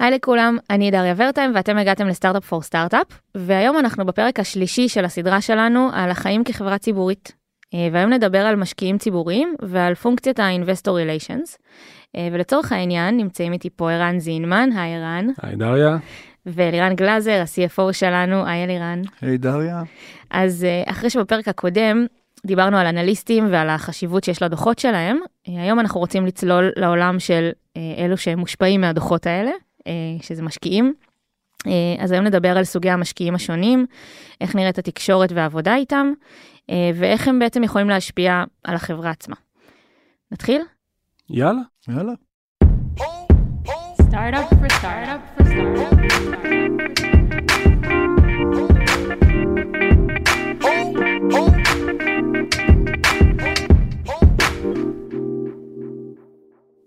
היי לכולם, אני דריה ורטיים ואתם הגעתם לסטארט-אפ פור סטארט-אפ, והיום אנחנו בפרק השלישי של הסדרה שלנו על החיים כחברה ציבורית. אה, והיום נדבר על משקיעים ציבוריים ועל פונקציית ה-Investor Relations. אה, ולצורך העניין נמצאים איתי פה ערן זינמן, היי ערן. היי דריה. ואלירן גלאזר, ה-CFO שלנו, היי אלירן. היי דריה. אז אה, אחרי שבפרק הקודם דיברנו על אנליסטים ועל החשיבות שיש לדוחות שלהם, היום אנחנו רוצים לצלול לעולם של אלו שמושפעים מהדוחות האלה, שזה משקיעים. אז היום נדבר על סוגי המשקיעים השונים, איך נראית התקשורת והעבודה איתם, ואיך הם בעצם יכולים להשפיע על החברה עצמה. נתחיל? יאללה. יאללה. Startup for startup for startup.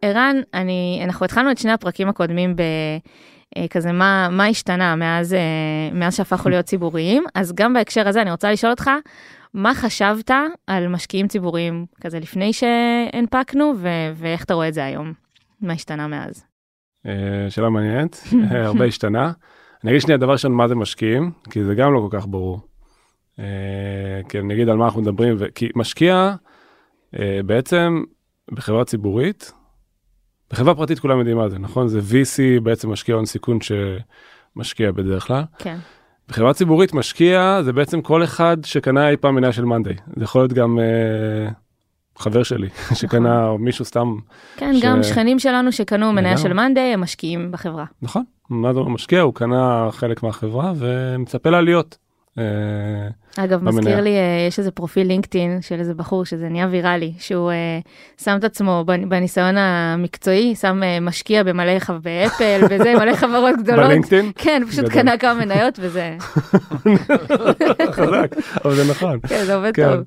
ערן, אני, אנחנו התחלנו את שני הפרקים הקודמים בכזה מה, מה השתנה מאז, אה, מאז שהפכנו להיות ציבוריים, אז גם בהקשר הזה אני רוצה לשאול אותך, מה חשבת על משקיעים ציבוריים כזה לפני שהנפקנו, ו- ואיך אתה רואה את זה היום? מה השתנה מאז? אה, שאלה מעניינת, אה, הרבה השתנה. אני אגיד שנייה דבר ראשון מה זה משקיעים, כי זה גם לא כל כך ברור. כי אני אגיד על מה אנחנו מדברים, כי משקיע בעצם בחברה ציבורית, בחברה פרטית כולם יודעים מה זה, נכון? זה VC בעצם משקיע הון סיכון שמשקיע בדרך כלל. כן. בחברה ציבורית משקיע זה בעצם כל אחד שקנה אי פעם מניה של מאנדיי. זה יכול להיות גם אה, חבר שלי שקנה או מישהו סתם. כן, ש... גם שכנים שלנו שקנו מניה של מאנדיי הם משקיעים בחברה. נכון, מה זה משקיע? הוא קנה חלק מהחברה ומצפה לעליות. אגב, במניה. מזכיר לי, אה, יש איזה פרופיל לינקדאין של איזה בחור שזה נהיה ויראלי, שהוא אה, שם את עצמו בנ- בניסיון המקצועי, שם אה, משקיע במלא, חב- באפל, וזה, מלא חברות גדולות. בלינקדאין? כן, פשוט גדול. קנה כמה מניות וזה, חזק, אבל זה נכון. כן, זה עובד כן. טוב.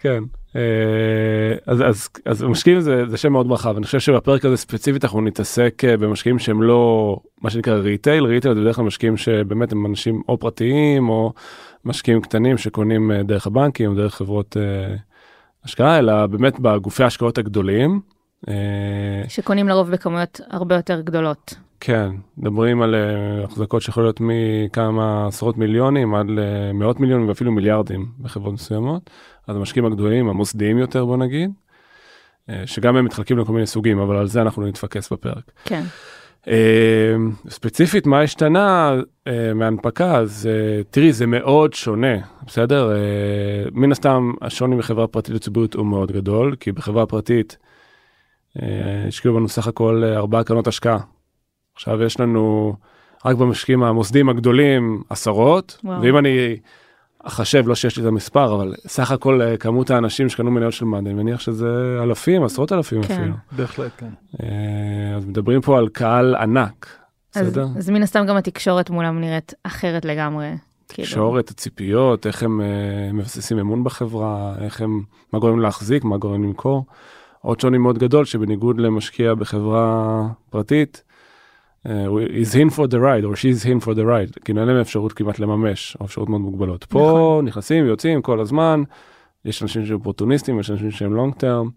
כן. אה, אז, אז, אז משקיעים זה, זה שם מאוד רחב, אני חושב שבפרק הזה ספציפית אנחנו נתעסק אה, במשקיעים שהם לא מה שנקרא retail, retail זה בדרך כלל משקיעים שבאמת הם אנשים או פרטיים או משקיעים קטנים שקונים אה, דרך הבנקים דרך חברות אה, השקעה, אלא באמת בגופי ההשקעות הגדולים. אה, שקונים לרוב בכמויות הרבה יותר גדולות. כן, מדברים על החזקות שיכולות להיות מכמה עשרות מיליונים עד למאות מיליונים ואפילו מיליארדים בחברות מסוימות. אז המשקיעים הגדולים, המוסדיים יותר בוא נגיד, אה, שגם הם מתחלקים לכל מיני סוגים, אבל על זה אנחנו נתפקס בפרק. כן. אה, ספציפית מה השתנה אה, מהנפקה, אז תראי זה מאוד שונה, בסדר? מן הסתם השוני מחברה פרטית לציבורית הוא מאוד גדול, כי בחברה פרטית השקיעו בנו סך הכל ארבעה קרנות השקעה. עכשיו יש לנו רק במשקיעים המוסדיים הגדולים עשרות, וואו. ואם אני אחשב, לא שיש לי את המספר, אבל סך הכל אה, כמות האנשים שקנו מניות של מאנדי, אני מניח שזה אלפים, עשרות אלפים כן. אפילו. בהחלט, כן. אה, אז מדברים פה על קהל ענק, אז, בסדר? אז מן הסתם גם התקשורת מולם נראית אחרת לגמרי. כאילו. תקשורת, הציפיות, איך הם אה, מבססים אמון בחברה, איך הם, מה גורם להחזיק, מה גורם למכור. עוד שוני מאוד גדול שבניגוד למשקיע בחברה פרטית, is in for the ride or she's in for the ride, כאילו אין להם אפשרות כמעט לממש, או אפשרות מאוד מוגבלות. פה נכון. נכנסים, יוצאים כל הזמן, יש אנשים שהם אופורטוניסטים, יש אנשים שהם long term.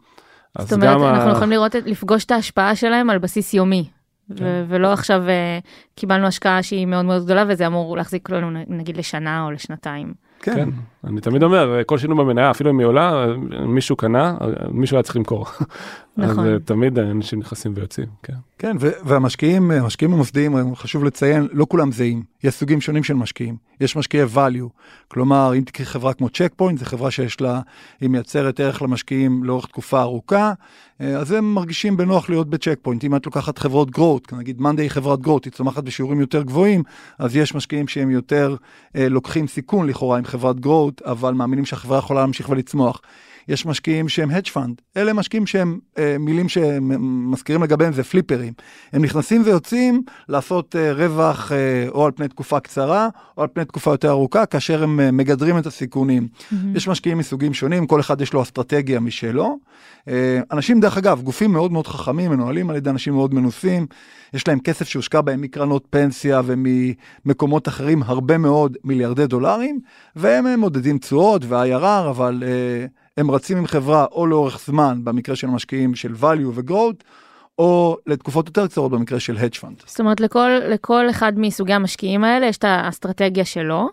אז זאת אומרת, גם ה- אנחנו יכולים לראות, את- לפגוש את ההשפעה שלהם על בסיס יומי. ו- כן. ולא עכשיו אה, קיבלנו השקעה שהיא מאוד מאוד גדולה וזה אמור להחזיק לנו נגיד לשנה או לשנתיים. כן, אני תמיד אומר, כל שינוי במניה, אפילו אם היא עולה, מישהו קנה, מישהו היה צריך למכור. נכון. אז אה, תמיד אנשים נכנסים ויוצאים, כן. כן, והמשקיעים, המשקיעים המוסדיים, חשוב לציין, לא כולם זהים. יש סוגים שונים של משקיעים. יש משקיעי value, כלומר, אם תקחי חברה כמו צ'ק פוינט, זו חברה שיש לה, היא מייצרת ערך למשקיעים לאורך תקופה ארוכה, אה, אז הם מרגישים בנוח להיות בצ'ק פוינט. אם את לוקחת חברות growth, נגיד מאנדיי היא חברת growth, היא צומחת בשיעורים יותר גבוהים, אז יש משקיעים שהם יותר אה, לוקחים סיכון לכאורה עם חברת growth, אבל מאמינים שהחברה יכולה להמשיך ולצמוח. יש משקיעים שהם hedge fund, אלה משקיעים שהם אה, מה שמזכירים לגביהם זה פליפרים. הם נכנסים ויוצאים לעשות אה, רווח אה, או על פני תקופה קצרה או על פני תקופה יותר ארוכה, כאשר הם אה, מגדרים את הסיכונים. יש משקיעים מסוגים שונים, כל אחד יש לו אסטרטגיה משלו. אה, אנשים, דרך אגב, גופים מאוד מאוד חכמים, מנוהלים על ידי אנשים מאוד מנוסים, יש להם כסף שהושקע בהם מקרנות פנסיה וממקומות אחרים, הרבה מאוד מיליארדי דולרים, והם אה, מודדים תשואות ו-IRR, אבל אה, הם רצים עם חברה או לאורך זמן, במקרה של משקיעים של value ו-growth, או לתקופות יותר קצרות במקרה של hedge fund. זאת אומרת, לכל, לכל אחד מסוגי המשקיעים האלה יש את האסטרטגיה שלו,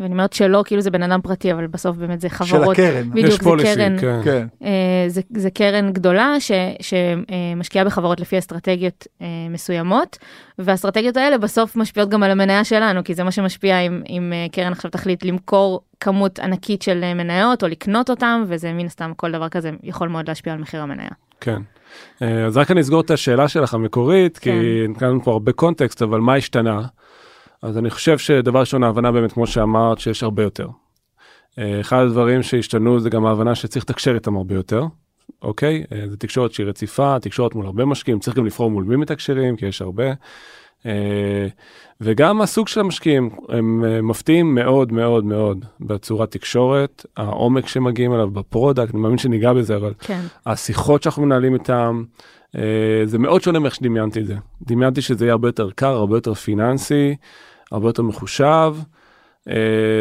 ואני אומרת שלו, כאילו זה בן אדם פרטי, אבל בסוף באמת זה של חברות. הקרן. בדיוק, יש זה פוליסי, קרן. כן. כן. אה, זה, זה קרן גדולה ש, שמשקיעה בחברות לפי אסטרטגיות אה, מסוימות, והאסטרטגיות האלה בסוף משפיעות גם על המניה שלנו, כי זה מה שמשפיע אם, אם אה, קרן עכשיו תחליט למכור כמות ענקית של אה, מניות או לקנות אותם, וזה מן הסתם כל דבר כזה יכול מאוד להשפיע על מחיר המניה. כן. אה, אז רק אני אסגור את השאלה שלך המקורית, כי כן. נתנו פה הרבה קונטקסט, אבל מה השתנה? אז אני חושב שדבר ראשון ההבנה באמת, כמו שאמרת, שיש הרבה יותר. אה, אחד הדברים שהשתנו זה גם ההבנה שצריך לתקשר איתם הרבה יותר, אוקיי? אה, זו תקשורת שהיא רציפה, תקשורת מול הרבה משקיעים, צריך גם לבחור מול מי מתקשרים, כי יש הרבה. אה, וגם הסוג של המשקיעים, הם מפתיעים מאוד מאוד מאוד בצורת תקשורת, העומק שמגיעים אליו ב product, אני מאמין שניגע בזה, אבל כן. השיחות שאנחנו מנהלים איתם, זה מאוד שונה מאיך שדמיינתי את זה. דמיינתי שזה יהיה הרבה יותר קר, הרבה יותר פיננסי, הרבה יותר מחושב, אה,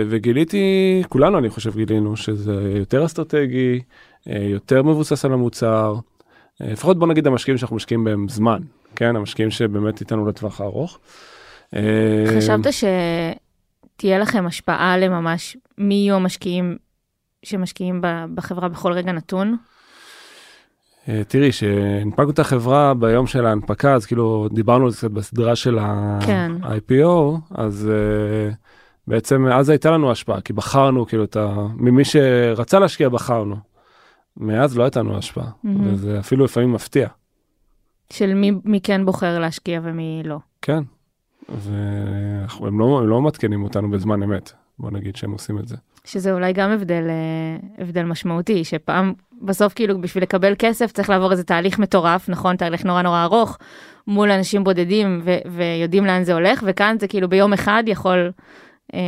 וגיליתי, כולנו אני חושב גילינו, שזה יותר אסטרטגי, אה, יותר מבוסס על המוצר, אה, לפחות בוא נגיד המשקיעים שאנחנו משקיעים בהם זמן, כן? המשקיעים שבאמת איתנו לטווח הארוך. חשבת שתהיה לכם השפעה לממש מי יהיו המשקיעים שמשקיעים בחברה בכל רגע נתון? אה, תראי, שהנפקנו את החברה ביום של ההנפקה, אז כאילו דיברנו על זה קצת בסדרה של כן. ה-IPO, אז uh, בעצם אז הייתה לנו השפעה, כי בחרנו כאילו את ה... ממי שרצה להשקיע בחרנו. מאז לא הייתה לנו השפעה, מהמם. וזה אפילו לפעמים מפתיע, של מי, מי כן בוחר להשקיע ומי לא. כן. והם לא, לא מתקינים אותנו בזמן אמת, בוא נגיד שהם עושים את זה. שזה אולי גם הבדל, אה, הבדל משמעותי, שפעם, בסוף כאילו בשביל לקבל כסף צריך לעבור איזה תהליך מטורף, נכון? תהליך נורא נורא ארוך, מול אנשים בודדים ו- ויודעים לאן זה הולך, וכאן זה כאילו ביום אחד יכול... אה,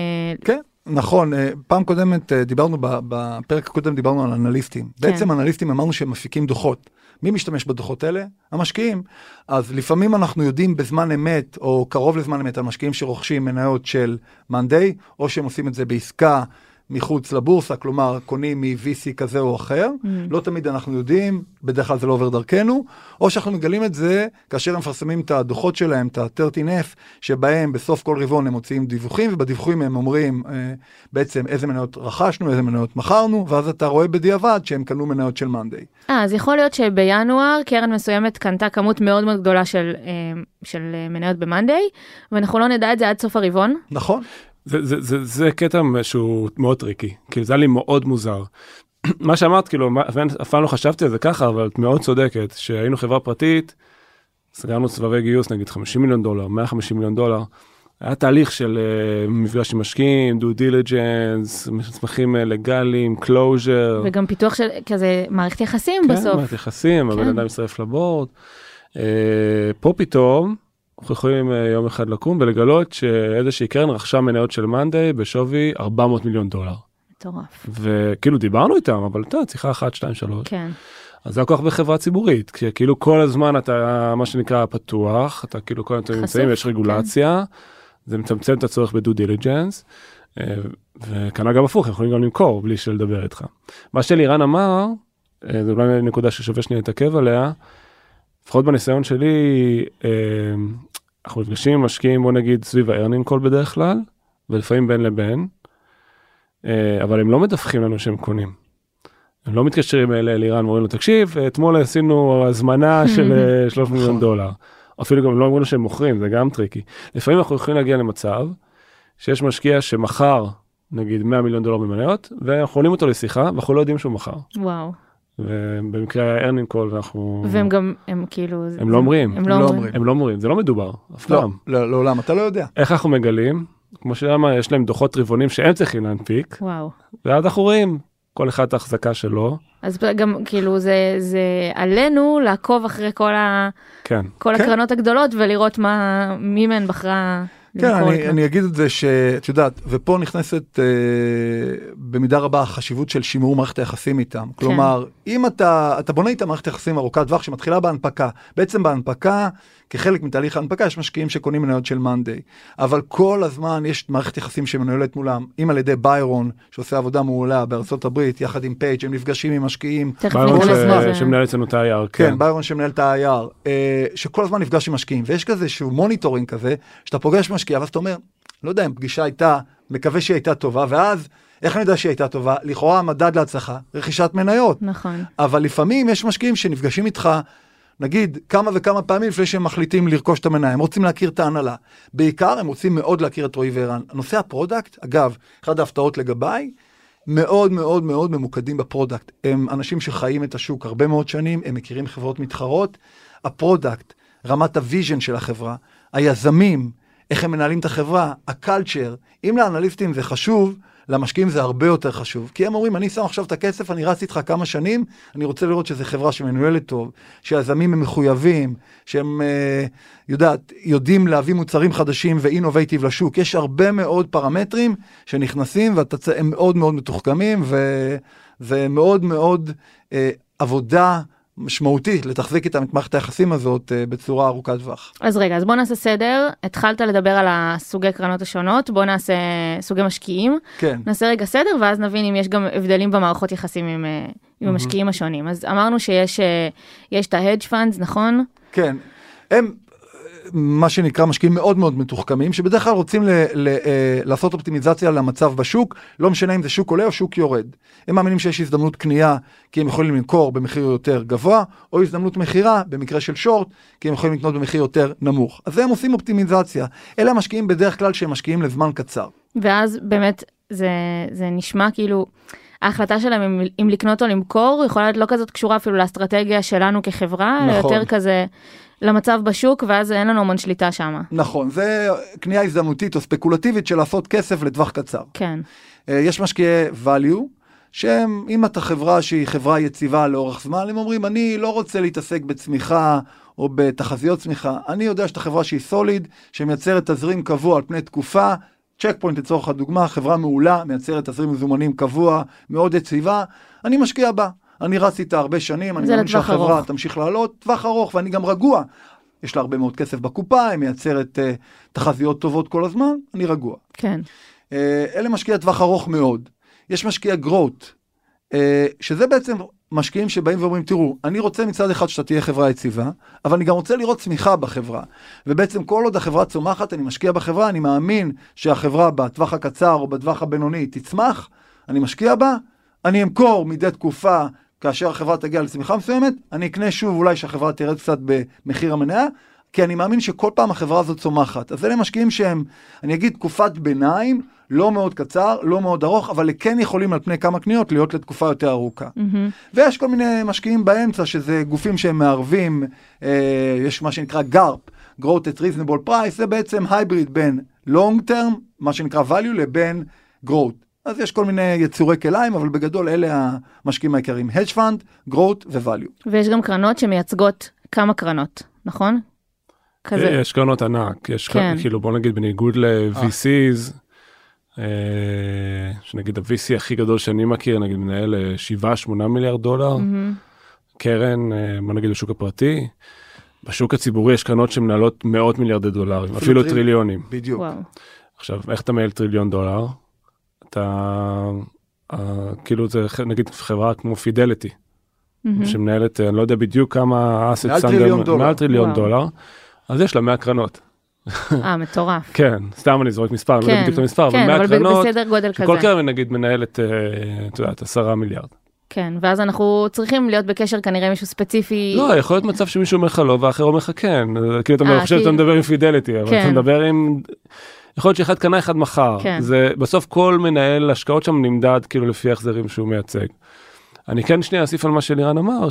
כן, נכון, אה, פעם קודמת אה, דיברנו, בפרק הקודם דיברנו על אנליסטים. בעצם אנליסטים אמרנו שהם מפיקים דוחות. מי משתמש בדוחות האלה? המשקיעים. אז לפעמים אנחנו יודעים בזמן אמת, או קרוב לזמן אמת, על משקיעים שרוכשים מניות של מאנדיי, או שהם עושים את זה בעסקה מחוץ לבורסה, כלומר קונים מ-VC כזה או אחר. Mm. לא תמיד אנחנו יודעים, בדרך כלל זה לא עובר דרכנו, או שאנחנו מגלים את זה כאשר הם מפרסמים את הדוחות שלהם, את ה-13F, שבהם בסוף כל רבעון הם מוציאים דיווחים, ובדיווחים הם אומרים אה, בעצם איזה מניות רכשנו, איזה מניות מכרנו, ואז אתה רואה בדיעבד שהם קנו מניות של מאנדיי. אה, אז יכול להיות שבינואר קרן מסוימת קנתה כמות מאוד מאוד גדולה של, אה, של אה, מניות במאנדיי, ואנחנו לא נדע את זה עד סוף הרבעון. נכון? זה, זה, זה, זה קטע שהוא מאוד טריקי, כאילו זה היה לי מאוד מוזר. מה שאמרת, כאילו, מה- אף פעם לא חשבתי על זה ככה, אבל את מאוד צודקת, שהיינו חברה פרטית, סגרנו סבבי גיוס, נגיד 50 מיליון דולר, 150 מיליון דולר, היה תהליך של אה, מפגש עם משקיעים, due diligence, מסמכים אה, לגאליים, closure. וגם פיתוח של כזה מערכת יחסים כן, בסוף. מערכת יחסים, הבן כן. אדם מצטרף לבורד. אה, פה פתאום, אנחנו יכולים אה, יום אחד לקום ולגלות שאיזושהי קרן רכשה מניות של מאנדיי בשווי 400 מיליון דולר. מטורף. וכאילו דיברנו איתם, אבל אתה יודע, צריכה 1, 2, 3. כן. אז זה הכוח בחברה ציבורית, כשכאילו כל הזמן אתה, מה שנקרא, פתוח, אתה כאילו כל הזמן נמצאים, יש רגולציה, זה מצמצם את הצורך ב due diligence, אה, וכנ"ל גם הפוך, יכולים גם למכור בלי שלדבר איתך. מה שאלירן אמר, אה, זה אולי נקודה ששווה שנייה להתעכב עליה, לפחות בניסיון שלי, אנחנו נפגשים עם משקיעים, בוא נגיד, סביב ה-earning call בדרך כלל, ולפעמים בין לבין, אה, אבל הם לא מדווחים לנו שהם קונים. הם לא מתקשרים אל אלירן ואומרים לו, תקשיב, אתמול עשינו הזמנה של אה, 300 מיליון דולר. אפילו גם לא אומרים לו שהם מוכרים, זה גם טריקי. לפעמים אנחנו יכולים להגיע למצב שיש משקיע שמכר, נגיד 100 מיליון דולר במניות, ואנחנו עולים אותו לשיחה, ואנחנו לא יודעים שהוא מכר. וואו. ובמקרה היה earning call ואנחנו... והם גם, הם כאילו... הם לא אומרים. הם לא לא אומרים. אומרים. הם לא אומרים, זה לא מדובר, אף לא, פעם. לא, לעולם, אתה לא יודע. איך אנחנו מגלים? כמו שאמר, יש להם דוחות רבעונים שהם צריכים להנפיק, וואו. ואז אנחנו רואים כל אחד את ההחזקה שלו. אז גם כאילו זה, זה עלינו לעקוב אחרי כל, ה, כן. כל כן. הקרנות הגדולות ולראות מה, מי מהן בחרה. כן, אני. אני אגיד את זה שאת יודעת, ופה נכנסת אה, במידה רבה החשיבות של שימור מערכת היחסים איתם. כלומר, אם אתה, אתה בונה איתם מערכת יחסים ארוכת טווח שמתחילה בהנפקה, בעצם בהנפקה, כחלק מתהליך ההנפקה, יש משקיעים שקונים מניות של מאנדיי, אבל כל הזמן יש מערכת יחסים שמנוהלת מולם, אם על ידי ביירון, שעושה עבודה מעולה בארצות הברית, יחד עם פייג', הם נפגשים עם משקיעים, ביירון. ש- שמנהל אצלנו את ה-IR, כן, כן. ביירון שמנהל את ה-IR, אה, שכל הזמן נפגש עם משקיעים, ויש כזה שהוא monitoring כזה, שאתה פוגש משקיע, ואז אתה אומר, לא יודע אם פגישה הייתה, מקווה שהיא הייתה טובה, ואז, איך אני יודע שהיא הייתה טובה? לכאורה המדד להצלחה, רכישת מניות. נכון. אבל לפעמים יש משקיעים שנפגשים איתך, נגיד, כמה וכמה פעמים לפני שהם מחליטים לרכוש את המניה, הם רוצים להכיר את ההנהלה. בעיקר הם רוצים מאוד להכיר את רועי וערן. נושא ה product, אגב, אחת ההפתעות לגביי, מאוד מאוד מאוד ממוקדים ב product. הם אנשים שחיים את השוק הרבה מאוד שנים, הם מכירים חברות מתחרות. ה product, רמת ה vision של החברה, היזמים, איך הם מנהלים את החברה, ה culture, אם לאנליסטים זה חשוב, למשקיעים זה הרבה יותר חשוב. כי הם אומרים, אני שם עכשיו את הכסף, אני רץ איתך כמה שנים, אני רוצה לראות שזו חברה שמנוהלת טוב, שהיזמים הם מחויבים, שהם, אה, יודעת, יודעים להביא מוצרים חדשים ו innovative לשוק. יש הרבה מאוד פרמטרים שנכנסים, והם מאוד מאוד מתוחכמים, וזה מאוד מאוד אה, עבודה משמעותית לתחזק איתם את מערכת היחסים הזאת אה, בצורה ארוכת טווח. אז רגע, אז בוא נעשה סדר. התחלת לדבר על הסוגי קרנות השונות, בוא נעשה סוגי משקיעים. כן. נעשה רגע סדר, ואז נבין אם יש גם הבדלים במערכות יחסים עם, אה, עם המשקיעים השונים. אז אמרנו שיש אה, את ה-hedge funds, נכון? כן, הם מה שנקרא משקיעים מאוד מאוד מתוחכמים, שבדרך כלל רוצים ל, ל, אה, לעשות אופטימיזציה למצב בשוק, לא משנה אם זה שוק עולה או שוק יורד. הם מאמינים שיש הזדמנות קנייה כי הם יכולים למכור במחיר יותר גבוה, או הזדמנות מכירה במקרה של שורט, כי הם יכולים לקנות במחיר יותר נמוך. אז הם עושים אופטימיזציה. אלה המשקיעים בדרך כלל שהם משקיעים לזמן קצר. ואז באמת זה, זה נשמע כאילו ההחלטה שלהם אם, אם לקנות או למכור יכולה להיות לא כזאת קשורה אפילו לאסטרטגיה שלנו כחברה, נכון. יותר כזה למצב בשוק, ואז אין לנו המון שליטה שם. נכון, זה קנייה הזדמנותית או ספקולטיבית של לעשות כסף לטווח קצר. כן, אה, יש משקיעי value, שהם, אם אתה חברה שהיא חברה יציבה לאורך זמן, הם אומרים, אני לא רוצה להתעסק בצמיחה או בתחזיות צמיחה, אני יודע שאתה חברה שהיא סוליד, שמייצרת תזרים קבוע על פני תקופה, צ'ק פוינט לצורך הדוגמה, חברה מעולה, מייצרת תזרים מזומנים קבוע, מאוד יציבה, אני משקיע בה. אני רץ איתה הרבה שנים, אני מאמין שהחברה ארוך. תמשיך לעלות, טווח ארוך, ואני גם רגוע. יש לה הרבה מאוד כסף בקופה, היא מייצרת uh, תחזיות טובות כל הזמן, אני רגוע. כן, אה, אלה משקיעי טווח ארוך מאוד. יש משקיעי גרוט, אה, שזה בעצם משקיעים שבאים ואומרים, תראו, אני רוצה מצד אחד שאתה תהיה חברה יציבה, אבל אני גם רוצה לראות צמיחה בחברה. ובעצם כל עוד החברה צומחת, אני משקיע בחברה, אני מאמין שהחברה בטווח הקצר או בטווח הבינוני תצמח, אני משקיע בה, אני אמכור מדי תקופה. כאשר החברה תגיע לצמיחה מסוימת, אני אקנה שוב אולי שהחברה תרד קצת במחיר המניה, כי אני מאמין שכל פעם החברה הזאת צומחת. אז אלה משקיעים שהם, אני אגיד, תקופת ביניים, לא מאוד קצר, לא מאוד ארוך, אבל כן יכולים על פני כמה קניות להיות לתקופה יותר ארוכה. מהמם. ויש כל מיני משקיעים באמצע, שזה גופים שהם מערבים, אה, יש מה שנקרא GARP, Growth at Reasonable Price, זה בעצם הייבריד בין Long Term, מה שנקרא value, לבין growth. אז יש כל מיני יצורי כליים, אבל בגדול אלה המשקיעים העיקריים, Hedge Fund, growth ו-value. ויש גם קרנות שמייצגות כמה קרנות, נכון? כזה, יש קרנות ענק, יש כן. כאילו בוא נגיד בניגוד ל-VCs, אה, שנגיד ה-VC הכי גדול שאני מכיר, נגיד מנהל 7-8 מיליארד דולר, מהמם. קרן, אה, בוא נגיד בשוק הפרטי. בשוק הציבורי יש קרנות שמנהלות מאות מיליארדי דולרים, אפילו אפילו טריל- טריליונים. בדיוק. וואו, עכשיו, איך אתה מנהל טריליון דולר? אתה, אה, כאילו זה נגיד חברה כמו פידליטי, מהמם. שמנהלת, אני לא יודע בדיוק כמה אסט מעל טריליון דולר. מעל טריליון וואו. דולר, אז יש לה 100 קרנות. אה, מטורף. כן, סתם אני זורק מספר, אני לא יודע כן, בדיוק את המספר, כן, אבל 100 אבל קרנות, בסדר גודל כזה. שכל קרן נגיד מנהלת, אה, את יודעת, 10 מיליארד. כן, ואז אנחנו צריכים להיות בקשר כנראה עם מישהו ספציפי. לא, יכול להיות מצב שמישהו אומר לך לא והאחר אומר לך כן, כאילו אתה חושב שאתה מדבר עם פידליטי, אבל כן. אתה מדבר עם... יכול להיות שאחד קנה אחד מכר, כן. זה בסוף כל מנהל השקעות שם נמדד כאילו לפי החזרים שהוא מייצג. אני כן שנייה אוסיף על מה שלירן אמר,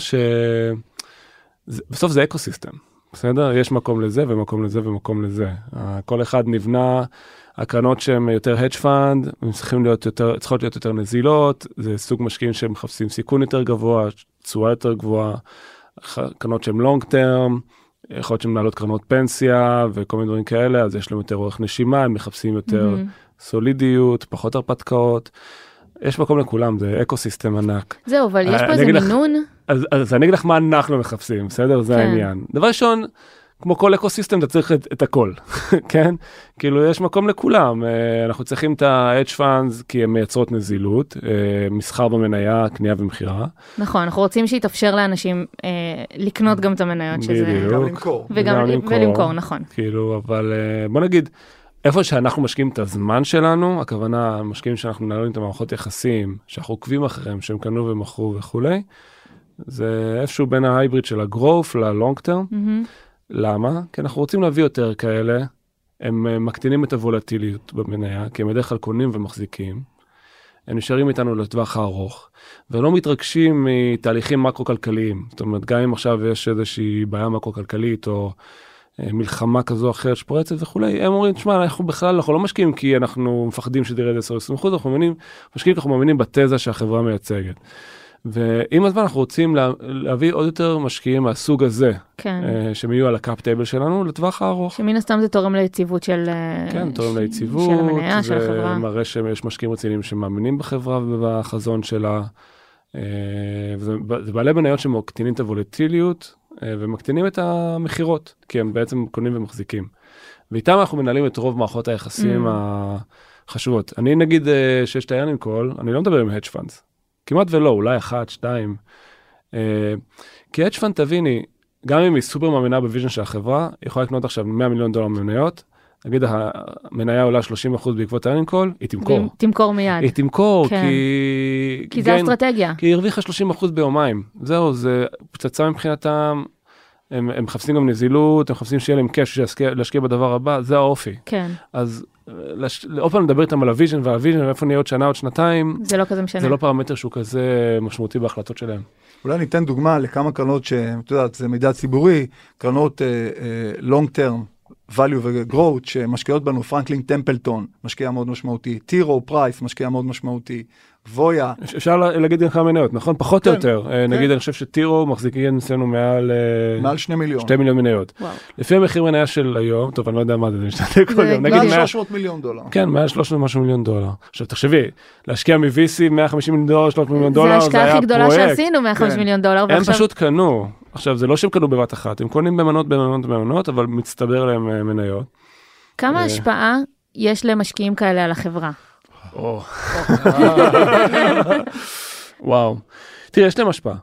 שבסוף זה אקו סיסטם, בסדר? יש מקום לזה ומקום לזה ומקום לזה. כל אחד נבנה, הקרנות שהן יותר hedge fund, יותר, צריכות להיות יותר נזילות, זה סוג משקיעים שמחפשים סיכון יותר גבוה, תשואה יותר גבוהה, קרנות שהן long term, יכול להיות שמנהלות קרנות פנסיה וכל מיני דברים כאלה, אז יש להם יותר אורך נשימה, הם מחפשים יותר מהמם. סולידיות, פחות הרפתקאות. יש מקום לכולם, זה ecosystem ענק. זהו, אבל יש אה, פה איזה אגיד לך- מינון. אז, אז אני אגיד לך מה אנחנו מחפשים, בסדר? זה כן. העניין. דבר ראשון, כמו כל ecosystem אתה צריך את, את הכל, כן? כאילו יש מקום לכולם, אה, אנחנו צריכים את ה-hedge funds כי הן מייצרות נזילות, אה, מסחר במניה, קנייה ומכירה. נכון, אנחנו רוצים שיתאפשר לאנשים אה, לקנות גם את המניות, שזה... בדיוק. גם למכור. וגם וגם למכור. ולמכור, נכון. כאילו, אבל אה, בוא נגיד, איפה שאנחנו משקיעים את הזמן שלנו, הכוונה, משקיעים שאנחנו מנהלים את המערכות יחסים, שאנחנו עוקבים אחריהם, שהם קנו ומכרו וכולי, זה איפשהו בין ההייבריד של ה-growth ל-long term. מהמם. למה? כי אנחנו רוצים להביא יותר כאלה, הם אה, מקטינים את הוולטיליות במניה, כי הם בדרך כלל קונים ומחזיקים. הם נשארים איתנו לטווח הארוך, ולא מתרגשים מתהליכים מקרו-כלכליים. זאת אומרת, גם אם עכשיו יש איזושהי בעיה מקרו-כלכלית, או אה, מלחמה כזו או אחרת שפורצת וכולי, הם אומרים, תשמע, אנחנו בכלל, אנחנו לא משקיעים כי אנחנו מפחדים שזה ירד 10-20 אחוז, אנחנו מאמינים, משקיעים כי אנחנו מאמינים בתזה שהחברה מייצגת. ועם הזמן אנחנו רוצים לה, להביא עוד יותר משקיעים מהסוג הזה, כן. אה, שהם יהיו על ה cap table שלנו לטווח הארוך. שמן הסתם זה תורם ליציבות של... אה, כן, תורם ש- ליציבות, של המניה, של החברה. זה מראה שיש משקיעים רציניים שמאמינים בחברה ובחזון שלה. אה, וזה זה בעלי מניות שמקטינים את הוולטיליות אה, ומקטינים את המכירות, כי הם בעצם קונים ומחזיקים. ואיתם אנחנו מנהלים את רוב מערכות היחסים Mm. החשובות. אני נגיד אה, שיש את ה earning call, אני לא מדבר עם hedge funds. כמעט ולא, אולי אחת, שתיים. אה, כי hedge fund, תביני, גם אם היא סופר מאמינה ב vision של החברה, היא יכולה לקנות עכשיו 100 מיליון דולר מניות, נגיד המניה עולה 30% בעקבות ה earning call, היא תמכור. תמכור מיד. היא תמכור, כן. כי... כי זה gain- אסטרטגיה. כי היא הרוויחה 30% ביומיים. זהו, זה פצצה מבחינתם. הם, הם מחפשים גם נזילות, הם מחפשים שיהיה להם cash להשקיע בדבר הבא, זה האופי. כן, אז. עוד פעם לדבר איתם על ה vision וה vision, ואיפה נהיה עוד שנה, עוד שנתיים, זה לא כזה משנה. זה לא פרמטר שהוא כזה משמעותי בהחלטות שלהם. אולי ניתן דוגמה לכמה קרנות שאת יודעת, זה מידע ציבורי, קרנות אה, uh, long term, value ו-growth, שמשקיעות בנו, פרנקלין טמפלטון, משקיע מאוד משמעותי, טירו פרייס, משקיע מאוד משמעותי, וויה, אפ- אפשר לה- להגיד גם כמה מניות, נכון? פחות או כן, יותר. אה, נגיד, אני חושב שטירו מחזיקים אצלנו מעל אה, מעל שני מיליון. שתי מיליון מניות. וואו. לפי המחיר מניה של היום, טוב, אני לא יודע מה זה, אני משתתק כל זה יום, נגיד בדיוק. מעל 100 300 מיליון דולר. כן, מעל 300 ומשהו מיליון דולר. עכשיו תחשבי, להשקיע מ-VC 150 מיליון דולר, 300 מיליון זה דולר, זה ההשקעה היה הכי גדולה פרויקט. שעשינו, 150 כן. מיליון דולר, הם פשוט קנו. עכשיו, זה לא שהם קנו בבת אחת, הם קונים במנות, במנות, במנות, אבל מצטבר להם אה, מניות. כמה אה. השפעה יש למשקיעים כאלה על החברה? וואו. תראה, יש להם השפעה.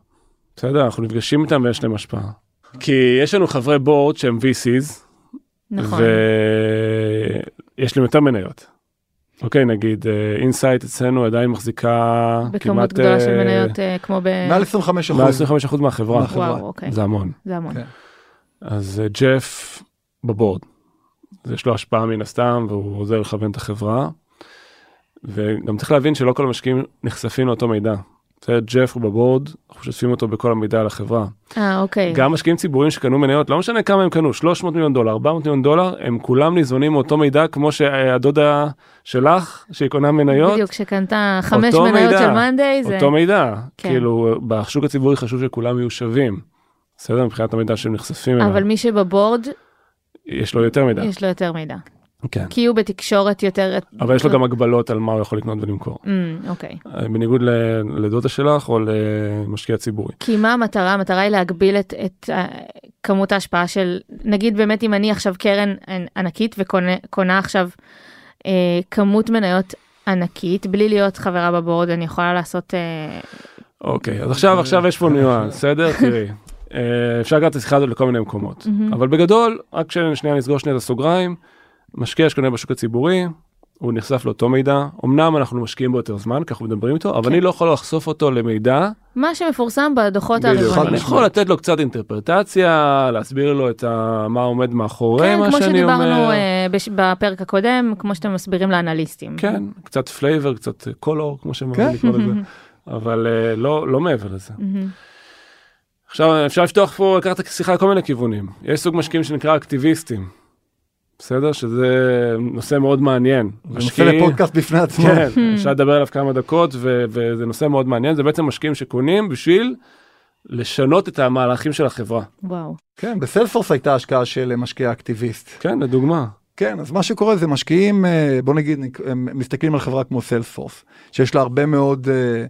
בסדר, אנחנו נפגשים איתם ויש להם השפעה. כי יש לנו חברי בורד שהם VCs, נכון. ויש להם יותר מניות. אוקיי, נגיד אינסייט אצלנו עדיין מחזיקה בכמות כמעט גדולה של אה, מניות אה, כמו ב... מעל 25 מעל אחוז. 25% מהחברה. מהחברה. וואו, אוקיי. זה המון. זה המון. כן. אז אה, ג'ף בבורד, אז יש לו השפעה מן הסתם והוא עוזר לכוון את החברה. וגם צריך להבין שלא כל המשקיעים נחשפים לאותו מידע. ג'ף הוא בבורד, אנחנו משתפים אותו בכל המידע על החברה. אה, אוקיי. גם משקיעים ציבוריים שקנו מניות, לא משנה כמה הם קנו, 300 מיליון דולר, 400 מיליון דולר, הם כולם ניזונים מאותו מידע כמו שהדודה שלך, שהיא קונה מניות, בדיוק, שקנתה חמש מניות מידע, של מאנדיי, זה... אותו מידע. כן. כאילו, בשוק הציבורי חשוב שכולם יהיו שווים. בסדר? מבחינת המידע שהם נחשפים אליו. אבל מי שבבורד, יש לו יותר מידע. יש לו יותר מידע. כן. כי הוא בתקשורת יותר... אבל יש לו גם הגבלות על מה הוא יכול לקנות ולמכור. אמ, אוקיי. בניגוד ל- לדודה שלך או למשקיע ציבורי. כי מה המטרה? המטרה היא להגביל את, את uh, כמות ההשפעה של, נגיד באמת אם אני עכשיו קרן ענקית וקונה עכשיו uh, כמות מניות ענקית, בלי להיות חברה בבורד, אני יכולה לעשות... Uh, אוקיי, אז עכשיו, עכשיו יש פה ניואנס, בסדר? תראי. אה, אפשר לקחת את השיחה הזאת לכל מיני מקומות. מהמם. אבל בגדול, רק שנייה נסגור שנייה את הסוגריים, משקיע שקונה בשוק הציבורי, הוא נחשף לאותו מידע, אמנם אנחנו משקיעים בו יותר זמן, ככה מדברים איתו, אבל כן. אני לא יכול לחשוף אותו למידע, מה שמפורסם בדוחות. הרבעוניים. אני יכול לתת לו קצת אינטרפרטציה, להסביר לו את ה... מה עומד מאחורי כן, מה כמו שאני אומר. שדיברנו uh, בש... בפרק הקודם, כמו שאתם מסבירים לאנליסטים. כן, קצת flavor, קצת color, כמו שהם כן. אוהבים לקרוא לזה, אבל אה, לא לא מעבר לזה. עכשיו אפשר לפתוח פה, לקחת את השיחה לכל מיני כיוונים. יש סוג משקיעים שנקרא אקטיביסטים. בסדר? שזה נושא מאוד מעניין. זה נושא לפודקאסט בפני עצמו. כן, אפשר לדבר עליו כמה דקות, ו- וזה נושא מאוד מעניין. זה בעצם משקיעים שקונים בשביל לשנות את המהלכים של החברה. וואו. כן, בסיילספורס הייתה השקעה של משקיע אקטיביסט. כן, לדוגמה. כן, אז מה שקורה זה משקיעים, אה, בוא נגיד, הם מסתכלים על חברה כמו סיילספורס, שיש לה הרבה מאוד אה,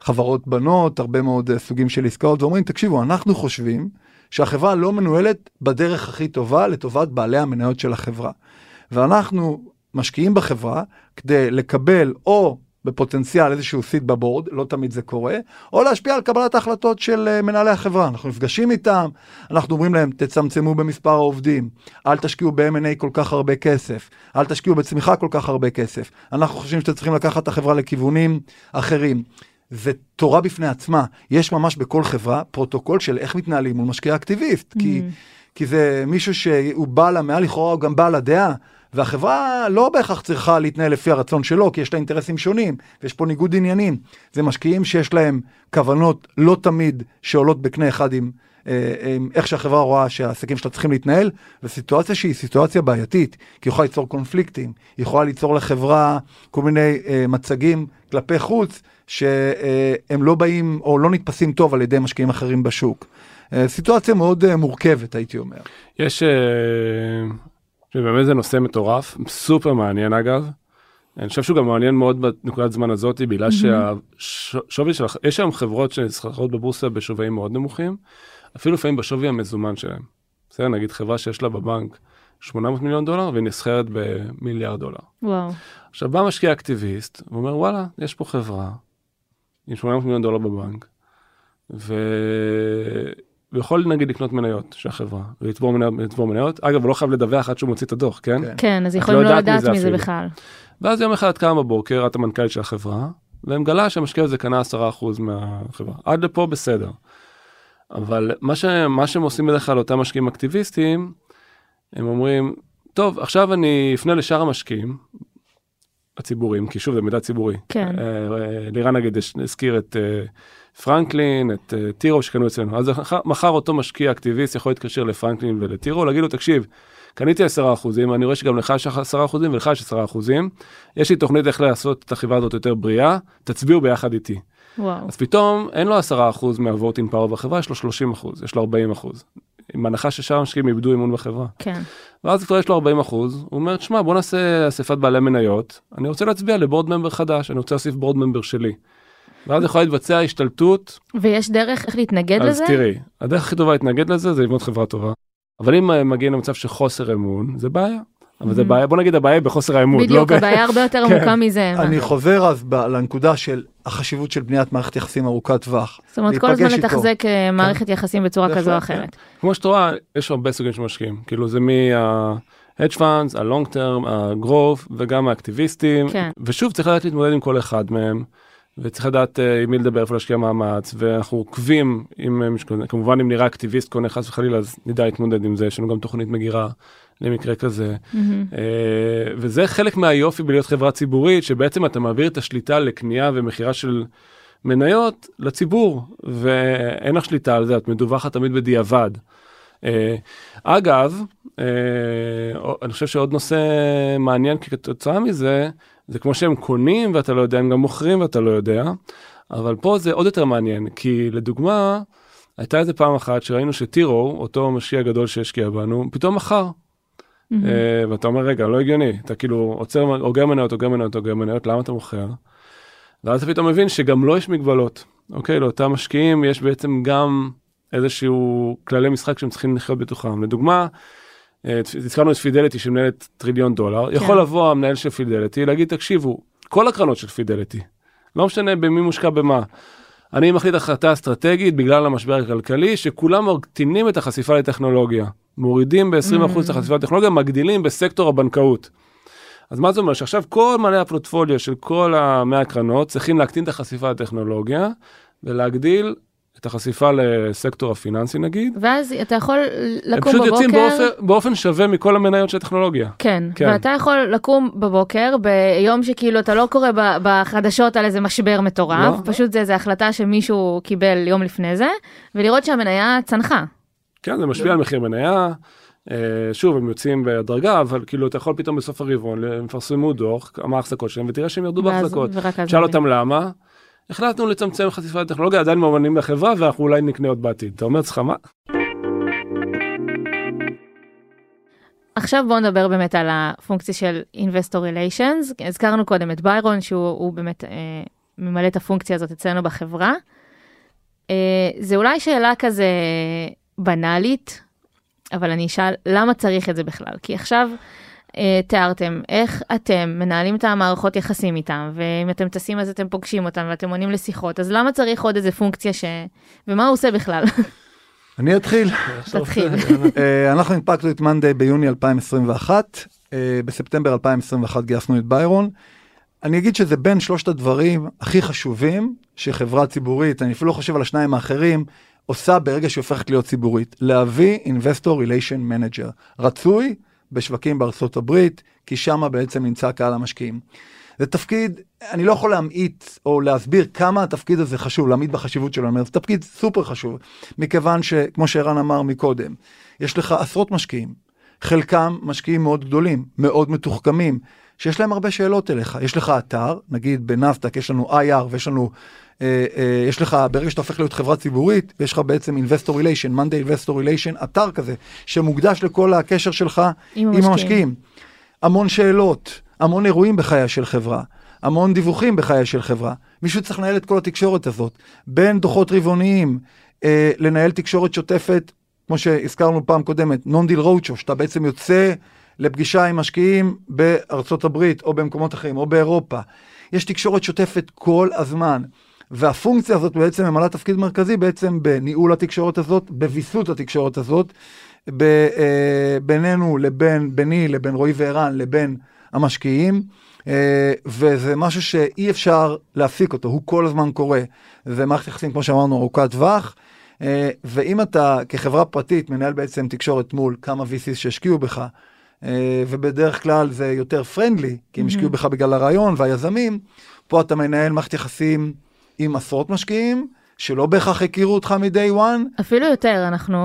חברות בנות, הרבה מאוד אה, סוגים של עסקאות, ואומרים, תקשיבו, אנחנו חושבים שהחברה לא מנוהלת בדרך הכי טובה לטובת בעלי המניות של החברה. ואנחנו משקיעים בחברה כדי לקבל או בפוטנציאל איזשהו סיט בבורד, לא תמיד זה קורה, או להשפיע על קבלת ההחלטות של אה, מנהלי החברה. אנחנו נפגשים איתם, אנחנו אומרים להם, תצמצמו במספר העובדים, אל תשקיעו ב-M&A כל כך הרבה כסף, אל תשקיעו בצמיחה כל כך הרבה כסף. אנחנו חושבים שאתם צריכים לקחת את החברה לכיוונים אחרים. זה תורה בפני עצמה. יש ממש בכל חברה פרוטוקול של איך מתנהלים מול משקיע אקטיביסט, כי, כי זה מישהו שהוא בעל המאה, לכאורה הוא גם בעל הדעה. והחברה לא בהכרח צריכה להתנהל לפי הרצון שלו, כי יש לה אינטרסים שונים, ויש פה ניגוד עניינים. זה משקיעים שיש להם כוונות לא תמיד שעולות בקנה אחד עם, אה, עם איך שהחברה רואה שהעסקים שלה צריכים להתנהל, וסיטואציה שהיא סיטואציה בעייתית, כי היא יכולה ליצור קונפליקטים, היא יכולה ליצור לחברה כל מיני אה, מצגים כלפי חוץ, שהם לא באים או לא נתפסים טוב על ידי משקיעים אחרים בשוק. אה, סיטואציה מאוד אה, מורכבת, הייתי אומר. יש, אה, שבאמת זה נושא מטורף, סופר מעניין אגב. אני חושב שהוא גם מעניין מאוד בנקודת זמן הזאת, בגלל שהשווי של, יש היום חברות שנסחרות בבורסה בשווים מאוד נמוכים, אפילו לפעמים בשווי המזומן שלהם. בסדר, נגיד חברה שיש לה בבנק 800 מיליון דולר והיא נסחרת במיליארד דולר. וואו. עכשיו בא משקיע אקטיביסט ואומר וואלה יש פה חברה עם 800 מיליון דולר בבנק ו... ויכול נגיד לקנות מניות של החברה ולצבור מניות, מניות אגב הוא לא חייב לדווח עד שהוא מוציא את הדוח כן, כן. כן, אז יכולים לא לא יודעת לדעת מזה מזה. בכלל. ואז יום אחד את קמה בבוקר את המנכ"לית של החברה ומגלה שהמשקיע הזה קנה 10% מהחברה עד לפה בסדר. אבל מה, ש... מה שהם עושים בדרך כלל אותם משקיעים אקטיביסטים הם אומרים טוב עכשיו אני אפנה לשאר המשקיעים הציבוריים כי שוב זה מידע ציבורי. כן. אה, אה, לירן נגיד הזכיר את אה, פרנקלין את טירו שקנו אצלנו אז מחר- מחר אותו משקיע אקטיביסט יכול להתקשר לפרנקלין ולטירו להגיד לו תקשיב קניתי 10 אחוזים אני רואה שגם לך יש 10 אחוזים ולך יש 10 אחוזים יש לי תוכנית איך לעשות את החברה הזאת יותר בריאה תצביעו ביחד איתי וואו. אז פתאום אין לו 10 אחוז מהוורטינג פאוור בחברה יש לו 30 אחוז יש לו 40 אחוז. עם הנחה ששאר המשקיעים איבדו אמון בחברה כן. ואז כבר יש לו 40 אחוז הוא אומר תשמע בוא נעשה אספת בעלי מניות אני רוצה להצביע לבורד ממבר חדש אני רוצה להוסיף בורד ממבר שלי. ואז יכולה להתבצע השתלטות ויש דרך איך להתנגד אז לזה? תראי הדרך הכי טובה להתנגד לזה זה לבנות חברה טובה. אבל אם מגיעים למצב של חוסר אמון זה בעיה. אבל זה Mhm. בעיה בוא נגיד הבעיה בחוסר האמון. לא בדיוק, ב- הבעיה הרבה יותר כן. עמוקה מזה. אני חוזר אז לנקודה של החשיבות של בניית מערכת יחסים ארוכת טווח. זאת אומרת, כל הזמן. לתחזק אה, מערכת יחסים בצורה כזו או כן. אחרת. כמו שאת רואה יש הרבה סוגים של משקיעים כאילו זה מה-hedge funds, ה-long term, ה-growth וגם האקטיביסטים כן. ושוב צריך לדעת להתמודד עם כל אחד מהם. וצריך לדעת אה, עם מי לדבר איפה להשקיע מאמץ ואנחנו עוקבים עם אה, משק- כמובן אם נראה אקטיביסט קונה חס וחלילה אז נדע להתמודד עם זה יש לנו גם תוכנית מגירה למקרה כזה מהמם. אה, וזה חלק מהיופי בלהיות חברה ציבורית שבעצם אתה מעביר את השליטה לקנייה ומכירה של מניות לציבור ואין לך שליטה על זה את מדווחת תמיד בדיעבד. אגב אני חושב שעוד נושא מעניין כתוצאה מזה זה כמו שהם קונים ואתה לא יודע הם גם מוכרים ואתה לא יודע אבל פה זה עוד יותר מעניין כי לדוגמה הייתה איזה פעם אחת שראינו שטירו אותו משקיע גדול שהשקיע בנו פתאום מכר. אה, ואתה אומר רגע לא הגיוני אתה כאילו עוצר אוגר מניות אוגר מניות אוגר מניות למה אתה מוכר. ואז אתה פתאום מבין שגם לו יש מגבלות אוקיי לאותם משקיעים יש בעצם גם איזשהו כללי משחק שהם צריכים לחיות בתוכם לדוגמה. הזכרנו את פידליטי שמנהלת טריליון דולר יכול לבוא המנהל של פידליטי להגיד תקשיבו כל הקרנות של פידליטי לא משנה במי מושקע במה. אני מחליט החלטה אסטרטגית בגלל המשבר הכלכלי שכולם מקטינים את החשיפה לטכנולוגיה מורידים ב-20% את החשיפה לטכנולוגיה מגדילים בסקטור הבנקאות. אז מה זה אומר שעכשיו כל מלא הפרוטפוליו של כל המאה הקרנות צריכים להקטין את החשיפה לטכנולוגיה ולהגדיל את החשיפה לסקטור הפיננסי נגיד. ואז אתה יכול הם לקום פשוט יוצאים בבוקר, באופן, באופן שווה מכל המניות של הטכנולוגיה. כן, כן. ואתה יכול לקום בבוקר ביום שכאילו אתה לא קורא בחדשות על איזה משבר מטורף, לא. פשוט זה איזה החלטה שמישהו קיבל יום לפני זה, ולראות שהמניה צנחה. כן, זה משפיע על מחיר מניה. אה, שוב, הם יוצאים בהדרגה, אבל כאילו אתה יכול פתאום בסוף הרבעון, הם יפרסמו דוח, מה ההחזקות שלהם, ותראה שהם ירדו בהחזקות. ורק אז שאל מבין. אותם למה, החלטנו לצמצם חשיפה לטכנולוגיה, עדיין מאמנים בחברה, ואנחנו אולי נקנה עוד בעתיד. אתה אומר אצלך מה? עכשיו בואו נדבר באמת על הפונקציה של Investor Relations. הזכרנו קודם את ביירון, שהוא הוא באמת אה, ממלא את הפונקציה הזאת אצלנו בחברה. אה, זה אולי שאלה כזה בנאלית, אבל אני אשאל, למה צריך את זה בכלל? כי עכשיו תיארתם איך אתם מנהלים את המערכות יחסים איתם, ואם אתם טסים אז אתם פוגשים אותם ואתם עונים לשיחות, אז למה צריך עוד איזה פונקציה ש... ומה הוא עושה בכלל? אני אתחיל. תתחיל. אה, אנחנו הנפקנו את מאנדיי ביוני 2021, אה, בספטמבר 2021 גייסנו את ביירון. אני אגיד שזה בין שלושת הדברים הכי חשובים שחברה ציבורית, אני אפילו לא חושב על השניים האחרים, עושה ברגע שהיא הופכת להיות ציבורית. להביא Investor Relation Manager. רצוי בשווקים בארצות הברית, כי שם בעצם נמצא קהל המשקיעים. זה תפקיד, אני לא יכול להמעיט או להסביר כמה התפקיד הזה חשוב, להמעיט בחשיבות שלו, זה תפקיד סופר חשוב, מכיוון שכמו שערן אמר מקודם, יש לך עשרות משקיעים, חלקם משקיעים מאוד גדולים, מאוד מתוחכמים, שיש להם הרבה שאלות אליך. יש לך אתר, נגיד בנסדק יש לנו IR ויש לנו, אה, אה, יש לך, ברגע שאתה הופך להיות חברה ציבורית, יש לך בעצם Investor Relation, Monday Investor Relation, אתר כזה, שמוקדש לכל הקשר שלך עם עם המשקיעים. המון שאלות, המון אירועים בחייה של חברה, המון דיווחים בחייה של חברה. מישהו צריך לנהל את כל התקשורת הזאת, בין דוחות רבעוניים, אה, לנהל תקשורת שוטפת, כמו שהזכרנו פעם קודמת, נון דיל רואוצ'ו, שאתה בעצם יוצא לפגישה עם משקיעים בארצות הברית או במקומות אחרים או באירופה. יש תקשורת שוטפת כל הזמן. והפונקציה הזאת בעצם ממלאה תפקיד מרכזי בעצם בניהול התקשורת הזאת, בוויסות התקשורת הזאת, ב, אה, בינינו לבין, ביני לבין רועי וערן לבין המשקיעים, אה, וזה משהו שאי אפשר להפסיק אותו, הוא כל הזמן קורה. זה מערכת יחסים, כמו שאמרנו, ארוכת טווח, אה, ואם אתה כחברה פרטית מנהל בעצם תקשורת מול כמה VCs שהשקיעו בך, ובדרך כלל זה יותר פרנדלי, כי הם השקיעו בך בגלל הרעיון והיזמים, פה אתה מנהל מערכת יחסים עם עשרות משקיעים, שלא בהכרח הכירו אותך מ-day one, אפילו יותר, אנחנו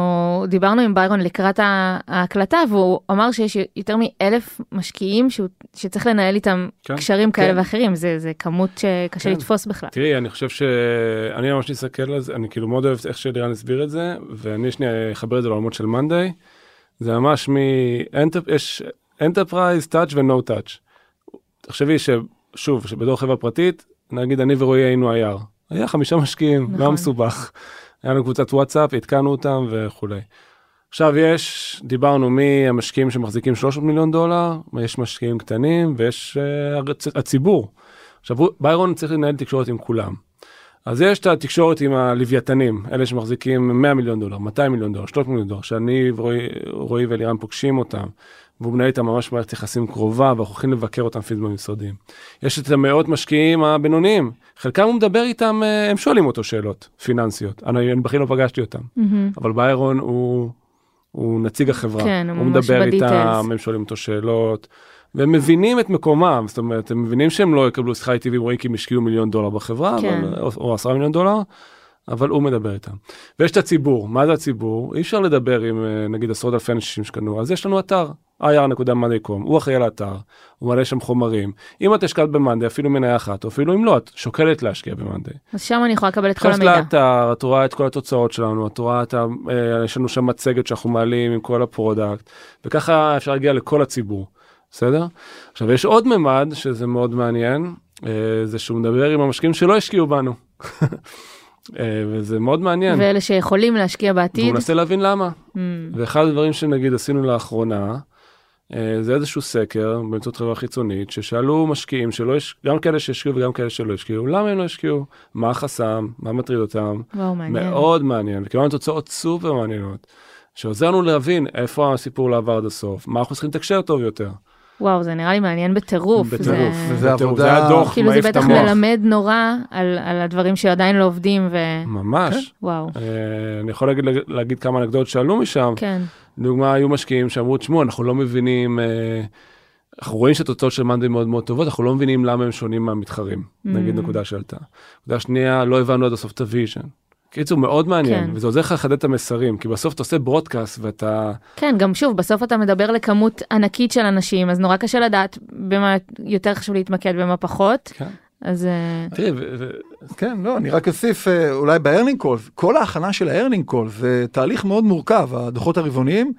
דיברנו עם ביירון לקראת ההקלטה, והוא אמר שיש יותר מאלף משקיעים שהוא, שצריך לנהל איתם כן. קשרים כאלה כן. ואחרים, זה, זה כמות שקשה כן. לתפוס בכלל. תראי, אני חושב שאני ממש מסתכל על זה, אני כאילו מאוד אוהב איך שלירן הסביר את זה, ואני שנייה אחבר את זה לעולמות של מאנדיי. זה ממש מ... יש enterprise, touch ו no touch. תחשבי ששוב, שבתור חברה פרטית, נגיד אני ורועי היינו IR. היה חמישה משקיעים, נכון. לא מסובך. היה לנו קבוצת וואטסאפ, עדכנו אותם וכולי. עכשיו יש, דיברנו מהמשקיעים שמחזיקים 300 מיליון דולר, יש משקיעים קטנים ויש uh. הציבור. עכשיו ביירון צריך לנהל תקשורת עם כולם. אז יש את התקשורת עם הלוויתנים, אלה שמחזיקים 100 מיליון דולר, 200 מיליון דולר, 300 מיליון דולר, שאני ורועי רועי ואלירן פוגשים אותם, והוא מנהל איתם ממש מערכת יחסים קרובה, ואנחנו הולכים לבקר אותם פיזית במשרדים. יש את המאות משקיעים הבינוניים, חלקם הוא מדבר איתם, אה, הם שואלים אותו שאלות פיננסיות, אני, אני בכלל לא פגשתי אותם, מהמם. אבל ביירון הוא, הוא נציג החברה, כן, הוא הוא מדבר בדיטיילס. איתם, הם שואלים אותו שאלות. והם מבינים את מקומם, זאת אומרת, הם מבינים שהם לא יקבלו שיחה איתי ועם רועי כי הם השקיעו מיליון דולר בחברה, כן. אבל, או, או עשרה מיליון דולר, אבל הוא מדבר איתם. ויש את הציבור, מה זה הציבור? אי אפשר לדבר עם אה, נגיד עשרות אלפי אנשים שקנו, אז יש לנו אתר, ir.monday.com, הוא אחראי על האתר, הוא מעלה שם חומרים. אם את השקעת במאנדי, אפילו מניה אחת, או אפילו אם לא, את שוקלת להשקיע במאנדי. אז שם אני יכולה לקבל את כל נכנסת המידע. לאתר, את רואה את כל התוצאות שלנו, את רואה את ה... אה, יש לנו שם מצגת שאנחנו מעלים עם כל ה product, וככה אפשר להגיע לכל הציבור, בסדר? עכשיו, יש עוד ממד שזה מאוד מעניין, אה, זה שהוא מדבר עם המשקיעים שלא השקיעו בנו. אה, וזה מאוד מעניין. ואלה שיכולים להשקיע והוא בעתיד. מנסה להבין למה. Mm, ואחד הדברים שנגיד עשינו לאחרונה, אה, זה איזשהו סקר באמצעות חברה חיצונית, ששאלו משקיעים שלא יש, גם כאלה שהשקיעו וגם כאלה שלא השקיעו, למה הם לא השקיעו, מה החסם, מה מטריד אותם, וואו, מעניין. מאוד מעניין, וקיבלנו תוצאות סופר מעניינות, שעוזר לנו להבין איפה הסיפור לא עבר עד הסוף, מה אנחנו צריכים לתקשר טוב יותר. וואו, זה נראה לי מעניין בטירוף. בטירוף, זה- וזה בטירוף. עבודה- זה היה דוח כאילו זה בטח. מלמד נורא על, על הדברים שעדיין לא עובדים ו... ממש. וואו, אה, אני יכול להגיד, להגיד כמה אנקדוטות שעלו משם. כן. לדוגמה, היו משקיעים שאמרו, תשמעו, אנחנו לא מבינים, אה, אנחנו רואים שהתוצאות של מאנדי מאוד מאוד טובות, אנחנו לא מבינים למה הם שונים מהמתחרים. נגיד Mm. נקודה שעלתה. נקודה שנייה, לא הבנו עד הסוף את ה vision. קיצור, מאוד מעניין, כן. וזה עוזר לך לחדד את המסרים, כי בסוף אתה עושה broadcast ואתה... כן, גם שוב, בסוף אתה מדבר לכמות ענקית של אנשים, אז נורא קשה לדעת במה יותר חשוב להתמקד, במה פחות. כן. אז אה, תראי, ו- ו- כן, לא, אני רק אוסיף אה, אולי ב-earning call, כל ההכנה של ה-earning call זה תהליך מאוד מורכב, הדוחות הרבעוניים,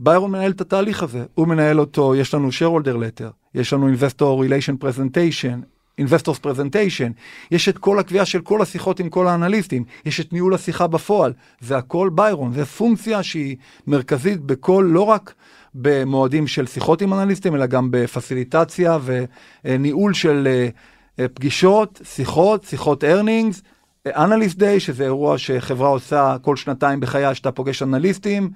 ביירון מנהל את התהליך הזה, הוא מנהל אותו, יש לנו shareholder letter, יש לנו investor relation presentation, investors presentation, יש את כל הקביעה של כל השיחות עם כל האנליסטים, יש את ניהול השיחה בפועל, זה הכל ביירון, זה פונקציה שהיא מרכזית בכל, לא רק במועדים של שיחות עם אנליסטים, אלא גם בפסיליטציה וניהול של אה, אה, פגישות, שיחות, שיחות earnings, אנליסט דיי, שזה אירוע שחברה עושה כל שנתיים בחייה שאתה פוגש אנליסטים,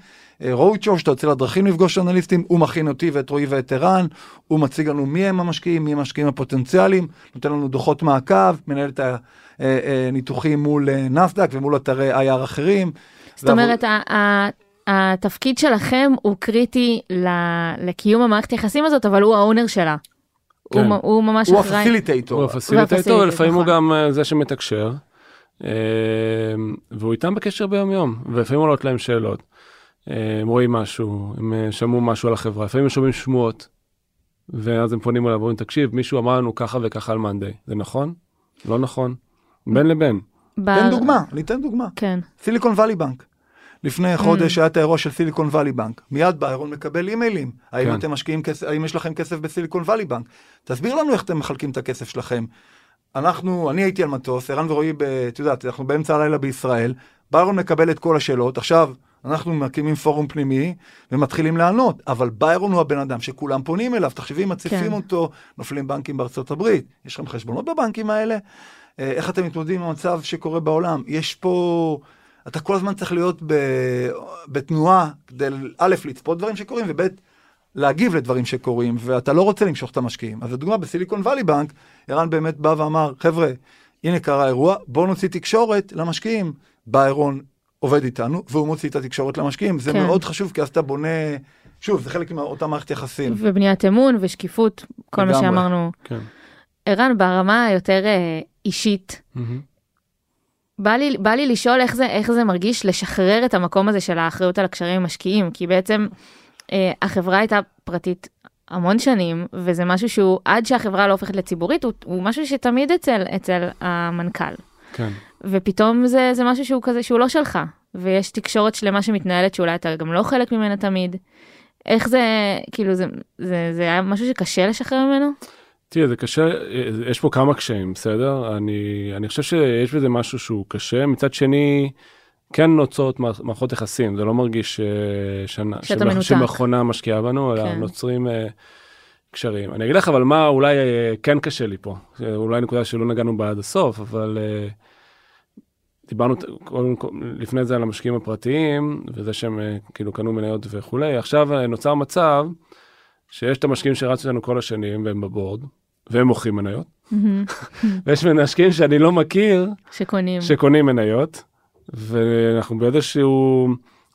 רואוד שואו, שאתה יוצא לדרכים לפגוש אנליסטים, הוא מכין אותי ואת רועי ואת ערן, הוא מציג לנו מי הם המשקיעים, מי המשקיעים הפוטנציאליים, נותן לנו דוחות מעקב, מנהל את הניתוחים מול אה, נסדק ומול אתרי IR אחרים. זאת אומרת, התפקיד שלכם הוא קריטי ל- לקיום המערכת יחסים הזאת, אבל הוא האונר שלה. הוא כן. הוא ממש הוא אחראי. הפסיליטייטור. הוא הפסיליטייטור, ולפעמים הוא נכון. גם אה, זה שמתקשר, אה, והוא איתם בקשר ביום יום, ולפעמים עולות להם שאלות. אה, הם רואים משהו, הם אה, שמעו משהו על החברה, לפעמים הם שומעים שמועות, ואז הם פונים אליו ואומרים, תקשיב, מישהו אמר לנו ככה וככה על מאנדיי, זה נכון? לא נכון? בין לבין. ב- תן דוגמה, אני אתן דוגמה. כן. סיליקון וואלי בנק. לפני חודש היה את האירוע של סיליקון וואלי בנק. מיד ביירון מקבל אימיילים. האם כן. אתם משקיעים כסף, האם יש לכם כסף בסיליקון וואלי בנק? תסביר לנו איך אתם מחלקים את הכסף שלכם. אנחנו, אני הייתי על מטוס, ערן ורועי, את יודעת, אנחנו באמצע הלילה בישראל, ביירון מקבל את כל השאלות, עכשיו אנחנו מקימים פורום פנימי ומתחילים לענות, אבל ביירון הוא הבן אדם שכולם פונים אליו, תחשבי, מציפים כן. אותו, נופלים בנקים בארצות הברית, יש לכם חשבונות בבנקים האלה? אה, איך אתם מתמודדים עם המצב שקורה בעולם? יש פה... אתה כל הזמן צריך להיות ב, בתנועה כדי א', לצפות דברים שקורים, וב', להגיב לדברים שקורים, ואתה לא רוצה למשוך את המשקיעים. אז לדוגמה, בסיליקון וואלי בנק, ערן באמת בא ואמר, חבר'ה, הנה קרה אירוע, בואו נוציא תקשורת למשקיעים. בא ערון, עובד איתנו, והוא מוציא את התקשורת למשקיעים. זה כן. מאוד חשוב, כי אז אתה בונה, שוב, זה חלק מאותה מערכת יחסים. ובניית אמון ושקיפות, כל מה. שאמרנו. כן. ערן, ברמה היותר אה, אישית, מהמם. בא לי, בא לי לשאול איך זה, איך זה מרגיש לשחרר את המקום הזה של האחריות על הקשרים עם משקיעים, כי בעצם אה, החברה הייתה פרטית המון שנים, וזה משהו שהוא, עד שהחברה לא הופכת לציבורית, הוא, הוא משהו שתמיד אצל, אצל המנכ"ל. כן. ופתאום זה, זה משהו שהוא כזה, שהוא לא שלך, ויש תקשורת שלמה שמתנהלת שאולי אתה גם לא חלק ממנה תמיד. איך זה, כאילו, זה, זה, זה היה משהו שקשה לשחרר ממנו? תראה, זה קשה, יש פה כמה קשיים, בסדר? אני, אני חושב שיש בזה משהו שהוא קשה. מצד שני, כן נוצרות מערכ- מערכות יחסים, זה לא מרגיש אה, שנה, מנותק. שמכונה משקיעה בנו, אלא כן. נוצרים אה, קשרים. אני אגיד לך, אבל מה אולי אה, כן קשה לי פה, אולי נקודה שלא נגענו בה עד הסוף, אבל אה, דיברנו קודם לפני זה על המשקיעים הפרטיים, וזה שהם אה, כאילו קנו מניות וכולי. עכשיו אה, נוצר מצב שיש את המשקיעים שרצו לנו כל השנים והם בבורד, והם מוכרים מניות, ויש משקיעים שאני לא מכיר שקונים. שקונים מניות, ואנחנו באיזשהו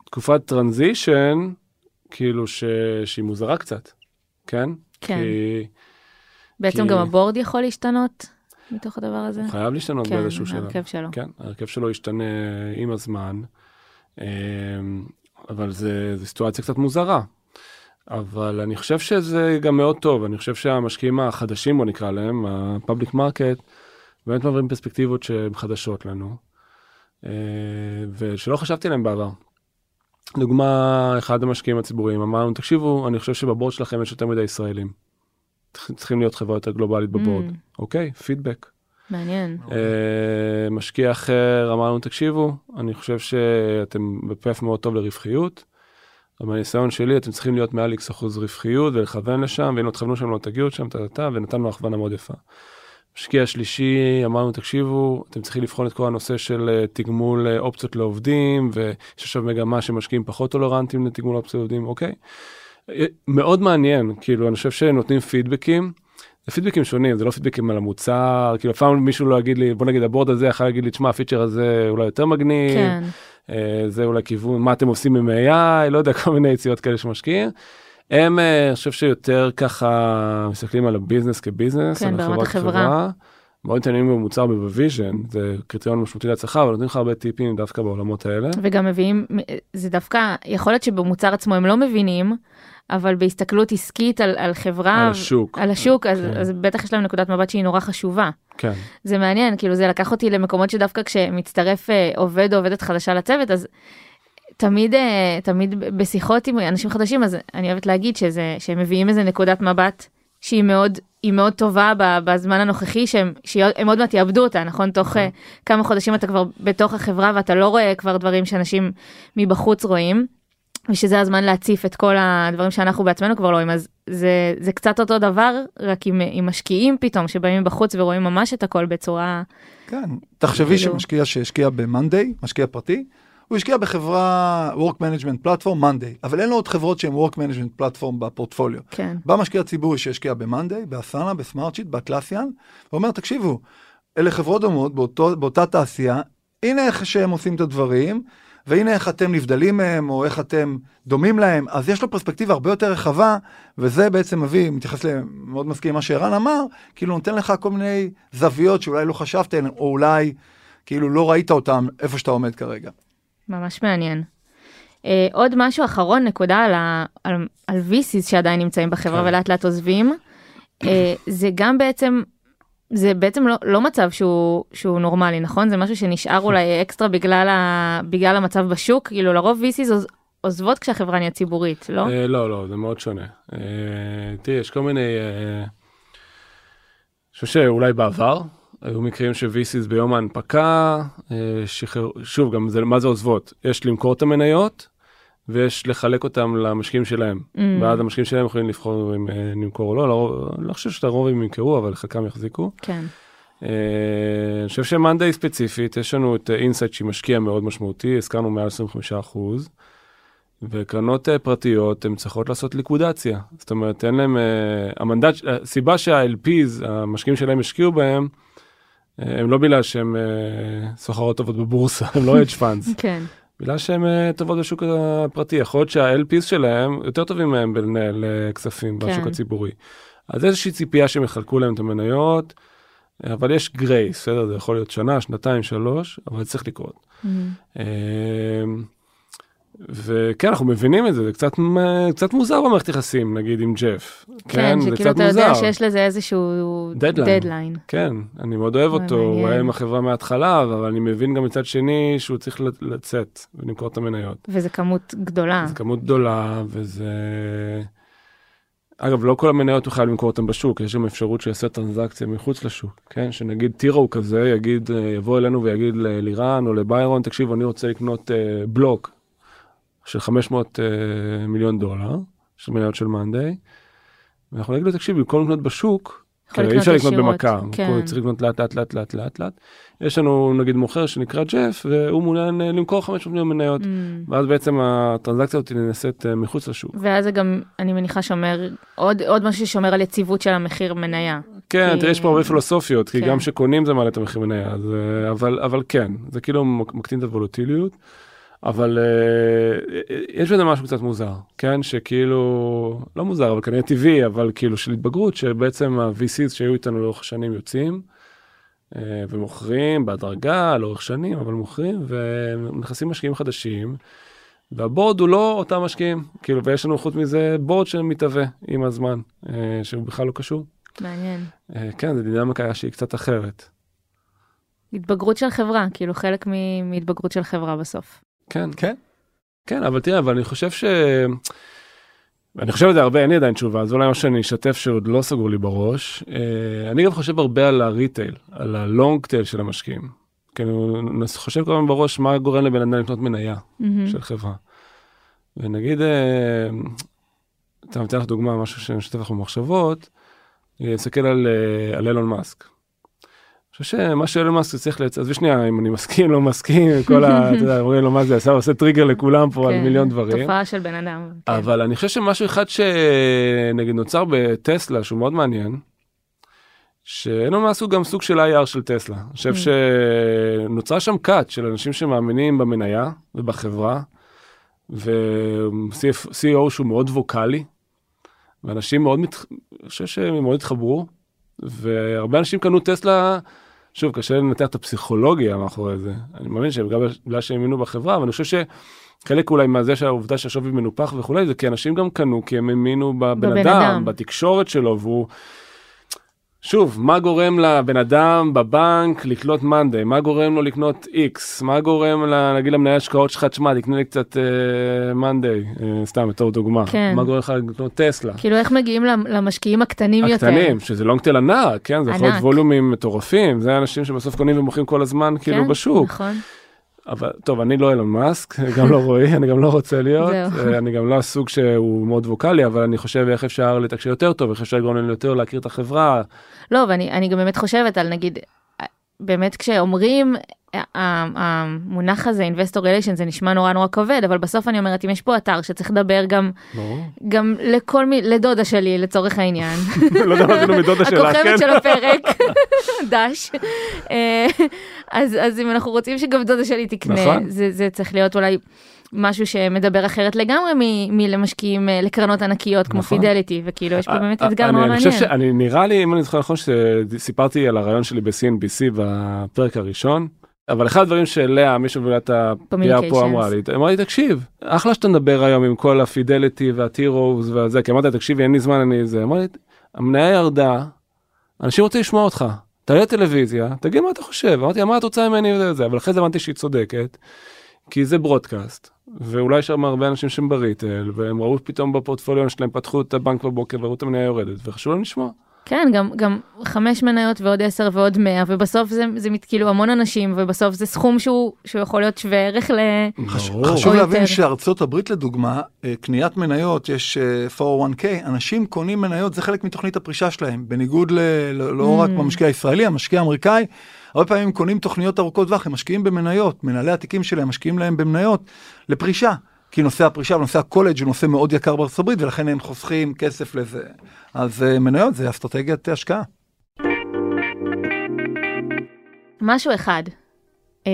תקופת טרנזישן, כאילו ש... שהיא מוזרה קצת, כן? כן. כי בעצם כי- גם הבורד יכול להשתנות מתוך הדבר הזה? הוא חייב להשתנות כן, באיזשהו שלב. ההרכב שלו. כן, ההרכב שלו ישתנה עם הזמן, אמ, אבל זה, זה סיטואציה קצת מוזרה. אבל אני חושב שזה גם מאוד טוב, אני חושב שהמשקיעים החדשים, בוא נקרא להם, ה-public market, באמת מעבירים פרספקטיבות שהן חדשות לנו, אה, ושלא חשבתי עליהן בעבר. דוגמה, אחד המשקיעים הציבוריים אמר לנו, תקשיבו, אני חושב שבבורד שלכם יש יותר מדי ישראלים. צריכים- להיות חברה יותר גלובלית בבורד. Mm. אוקיי, פידבק. מעניין. אה, משקיע אחר אמר לנו, תקשיבו, אני חושב שאתם בפף מאוד טוב לרווחיות, אבל מהניסיון שלי אתם צריכים להיות מעל איקס אחוז רווחיות ולכוון לשם, ואם לא תכוונו שם לא תגיעו שם, טה-טה-טה, ונתנו הכוונה מאוד יפה. משקיע שלישי אמר לנו, תקשיבו, אתם צריכים לבחון את כל הנושא של אה, תגמול אה, אופציות לעובדים, ויש עכשיו מגמה שמשקיעים פחות טולרנטים לתגמול אופציות לעובדים, אוקיי? אה, מאוד מעניין, כאילו, אני חושב שנותנים פידבקים. זה פידבקים שונים, זה לא פידבקים על המוצר, כאילו אף פעם מישהו לא יגיד לי, בוא נגיד ה board הזה יכול להגיד לי, תשמע, הפיצ'ר הזה אולי יותר מגניב, כן. אה, זה אולי כיוון, מה אתם עושים עם AI, לא יודע, כל מיני יציאות כאלה שמשקיעים. הם, אה, אני חושב שיותר ככה מסתכלים על ה business כ business, כן, על החברה. כחברה, מאוד מתעניינים במוצר ב vision, זה קריטריון משמעותי להצלחה, אבל נותנים לך הרבה טיפים דווקא בעולמות האלה. וגם מביאים, זה דווקא, יכול להיות שבמוצר עצמו הם לא מבינים, אבל בהסתכלות עסקית על, על חברה, על השוק. על השוק, אז, כן. אז בטח יש להם נקודת מבט שהיא נורא חשובה. כן, זה מעניין, כאילו זה לקח אותי למקומות שדווקא כשמצטרף אה, עובד או עובדת חדשה לצוות, אז תמיד, אה, תמיד בשיחות עם אנשים חדשים, אז אני אוהבת להגיד שזה, שהם מביאים איזה נקודת מבט שהיא מאוד, היא מאוד טובה בזמן הנוכחי, שהם, שהם עוד מעט יאבדו אותה, נכון? תוך אה, כמה חודשים אתה כבר בתוך החברה ואתה לא רואה כבר דברים שאנשים מבחוץ רואים. ושזה הזמן להציף את כל הדברים שאנחנו בעצמנו כבר לא רואים, אז זה, זה קצת אותו דבר, רק עם, עם משקיעים פתאום, שבאים בחוץ ורואים ממש את הכל בצורה... כן, תחשבי כאילו- שמשקיע שהשקיע ב-Monday, משקיע פרטי, הוא השקיע בחברה Work Management Platform Monday, אבל אין לו עוד חברות שהן Work Management Platform בפורטפוליו. כן. בא משקיע ציבורי שהשקיע ב-Monday, באסנה, בסמארטשיט, באטלסיאן, ואומר, תקשיבו, אלה חברות דומות באותו, באותה תעשייה, הנה איך שהם עושים את הדברים, והנה איך אתם נבדלים מהם, או איך אתם דומים להם, אז יש לו פרספקטיבה הרבה יותר רחבה, וזה בעצם מביא, מתייחס למאוד מסכים מה שערן אמר, כאילו נותן לך כל מיני זוויות שאולי לא חשבת עליהן, או אולי כאילו לא ראית אותן איפה שאתה עומד כרגע. ממש מעניין. Uh, עוד משהו אחרון, נקודה על, ה, על, על VCs שעדיין נמצאים בחברה כן. ולאט לאט עוזבים, uh, זה גם בעצם, זה בעצם לא, לא מצב שהוא, שהוא נורמלי, נכון? זה משהו שנשאר אולי אקסטרה בגלל, ה, בגלל המצב בשוק, כאילו לרוב VCs עוז, עוזבות כשהחברה נהיית ציבורית, לא? אה, לא, לא, זה מאוד שונה. אה, תראי, יש כל מיני... אה, אני חושב שאולי בעבר, היו מקרים ש-VCs ביום ההנפקה, אה, שחרר, שוב, גם זה, מה זה עוזבות? יש למכור את המניות, ויש לחלק אותם למשקיעים שלהם. Mm. ואז המשקיעים שלהם יכולים לבחור אם אה, נמכור או לא, לא, לא חושב שלרוב הם ימכרו, אבל חלקם יחזיקו. כן. אה, אני חושב שמאנדיי ספציפית, יש לנו את אינסייט שהיא משקיע מאוד משמעותי, הזכרנו מעל 25 אחוז, וקרנות אה, פרטיות הן צריכות לעשות ליקווידציה. זאת אומרת, אין להם, אה, המנדט, הסיבה שה-LPs, המשקיעים שלהם השקיעו בהם, אה, הם לא בגלל שהם אה, סוחרות טובות בבורסה, הם לא hedge funds, כן. בגלל שהם אה, טובות בשוק הפרטי. יכול להיות שה-LPs שלהם יותר טובים מהם בלנהל אה, כספים כן. בשוק הציבורי. אז איזושהי ציפייה שהם יחלקו להם את המניות, אבל יש grace, בסדר? זה יכול להיות שנה, שנתיים, שלוש, אבל זה צריך לקרות. Mm. וכן, אנחנו מבינים את זה, זה קצת, קצת מוזר במערכת יחסים, נגיד עם ג'ף. כן, זה שכאילו אתה יודע מוזר. שיש לזה איזשהו דדליין. דדליין. כן, אני מאוד אוהב אותו, הוא מעניין. היה עם החברה מההתחלה, אבל אני מבין גם מצד שני שהוא צריך לצ- לצאת ולמכור את המניות. וזה כמות גדולה. זו כמות גדולה, וזה... אגב, לא כל המניות הוא חייב למכור אותן בשוק, יש גם אפשרות שיעשה טרנזקציה מחוץ לשוק, כן? שנגיד טירו כזה, יגיד, אה, יבוא אלינו ויגיד ללירן או לביירון, תקשיב, אני רוצה לקנות אה, בלוק של 500 אה, מיליון דולר, של מניות של מאנדיי, ואנחנו נגיד לו, תקשיב, במקום לקנות בשוק, כי אי אפשר לקנות במכה, כן. צריך לקנות לאט לאט לאט לאט לאט לאט. יש לנו נגיד מוכר שנקרא ג'ף, והוא מעוניין אה, למכור 500 מיליון מניות. Mm. ואז בעצם הטרנזקציה הזאת נעשית אה, מחוץ לשוק. ואז זה גם, אני מניחה, שומר, עוד, עוד משהו ששומר על יציבות של המחיר מניה. כן, כי- תראה, יש פה הרבה פילוסופיות, כי כן. גם כשקונים זה מעלה את המחיר מניה, אז, אבל, אבל כן, זה כאילו מק- מקטין את הוולוטיליות, אבל אה, יש בזה משהו קצת מוזר, כן, שכאילו, לא מוזר, אבל כנראה טבעי, אבל כאילו של התבגרות, שבעצם ה-VCs שהיו איתנו לאורך השנים יוצאים, אה, ומוכרים בהדרגה לאורך שנים, אבל מוכרים, ונכנסים משקיעים חדשים. והבורד הוא לא אותם משקיעים, כאילו, ויש לנו חוץ מזה בורד שמתהווה עם הזמן, אה, שהוא בכלל לא קשור. מעניין. אה, כן, זו דינמיקה שהיא קצת אחרת. התבגרות של חברה, כאילו חלק מהתבגרות של חברה בסוף. כן, כן. כן, אבל תראה, אבל אני חושב ש... אני חושב על זה הרבה, אין לי עדיין תשובה, אז אולי מה שאני אשתף שעוד לא סגור לי בראש. אה, אני גם חושב הרבה על הריטייל, על הלונג טייל של המשקיעים. כאילו, אני חושב כל הזמן בראש מה גורם לבן אדם לקנות מניה מהמם. של חברה. ונגיד, אה, אני אתן לך דוגמה, משהו שמשתף לך במחשבות, אני אסתכל על, אה, על אילון מאסק. חושב שמה שאילון מאסק צריך לייצר, עזבי שנייה אם אני מסכים, לא מסכים, כל ה... אתה יודע, אומרים לו מה זה עשה, עושה טריגר לכולם פה על כן, מיליון דברים. תופעה של בן אדם. כן. אבל אני חושב שמשהו אחד שנגיד נוצר בטסלה שהוא מאוד מעניין, שאילון מאסק הוא גם סוג של IR של טסלה. אני חושב Mm. שנוצרה שם כת של אנשים שמאמינים במניה ובחברה, ו-CEO שהוא מאוד ווקאלי, ואנשים מאוד. אני חושב שהם מאוד התחברו, והרבה אנשים קנו טסלה, שוב, קשה לנתח את הפסיכולוגיה מאחורי זה. אני מאמין שבגלל בגלל שהם האמינו בחברה, אבל אני חושב שחלק אולי מהזה שהעובדה שהשווי מנופח וכולי, זה כי אנשים גם קנו, כי הם האמינו בבן בבן אדם, אדם. בתקשורת שלו, והוא... שוב, מה גורם לבן אדם בבנק לקנות מאנדיי? מה גורם לו לקנות איקס? מה גורם, נגיד למנהל השקעות שלך, תשמע, תקנה לי קצת מאנדיי, סתם בתור דוגמה. כן. מה גורם לך לקנות טסלה? כאילו איך מגיעים למ- למשקיעים הקטנים יותר. הקטנים, שזה לונגטל ענק, כן? זה יכול להיות ענק. ווליומים מטורפים, זה אנשים שבסוף קונים ומוכרים כל הזמן כאילו כן, בשוק. נכון. אבל טוב, אני לא אילון מאסק, גם לא רועי, אני גם לא רוצה להיות. אה, אני גם לא הסוג שהוא מאוד ווקאלי, אבל אני חושב איך אפשר לתקשר יותר טוב, איך אפשר לגרום לנו יותר להכיר את החברה. לא, ואני אני גם באמת חושבת על נגיד, באמת כשאומרים, המונח הזה, investor relation, זה נשמע נורא נורא כבד, אבל בסוף אני אומרת, אם יש פה אתר שצריך לדבר גם, ברור. גם לכל מי, לדודה שלי לצורך העניין, לא יודע מה עשינו מדודה שלה, כן? הכוכבת של הפרק, דש, אה, אז, אז אם אנחנו רוצים שגם דודה שלי תקנה, נכון. זה צריך להיות אולי משהו שמדבר אחרת לגמרי מ- מלמשקיעים אה, לקרנות ענקיות כמו נכון. פידליטי, וכאילו יש פה באמת אה, אתגר אני- אני מעניין. חושב שאני נראה לי אם אני זוכר נכון שסיפרתי על הרעיון שלי ב-CNBC בפרק הראשון. אבל אחד הדברים שלאה מישהו בוועדת ה-PR פה אמרה לי, אמרה לי תקשיב אחלה שאתה מדבר היום עם כל הפידליטי והטירוז והזה כי אמרתי לה, תקשיבי אין לי זמן אני זה אמרה לי המניה ירדה אנשים רוצים לשמוע אותך תעלה טלוויזיה תגיד מה אתה חושב אמרתי מה את רוצה ממני וזה וזה אבל אחרי זה הבנתי שהיא צודקת. כי זה ברודקאסט ואולי יש שם הרבה אנשים שהם בריטל והם ראו פתאום בפורטפוליו שלהם פתחו את הבנק בבוקר וראו את המניה יורדת וחשוב להם לשמוע. כן, גם, גם חמש מניות ועוד עשר ועוד מאה, ובסוף זה, זה מת- כאילו המון אנשים, ובסוף זה סכום שהוא, שהוא יכול להיות שווה ערך ל... חש-. חשוב או להבין יותר. שארצות הברית לדוגמה, אה, קניית מניות, יש אה, 401k, אנשים קונים מניות, זה חלק מתוכנית הפרישה שלהם, בניגוד ל... לא לא רק Mm. במשקיע הישראלי, המשקיע האמריקאי, הרבה פעמים קונים תוכניות ארוכות טווח, הם משקיעים במניות, מנהלי התיקים שלהם משקיעים להם במניות לפרישה. כי נושא הפרישה ונושא הקולג' הוא נושא מאוד יקר בארצות הברית ולכן הם חוסכים כסף לזה. אז אה, מניות זה אסטרטגיית השקעה. משהו אחד. אה,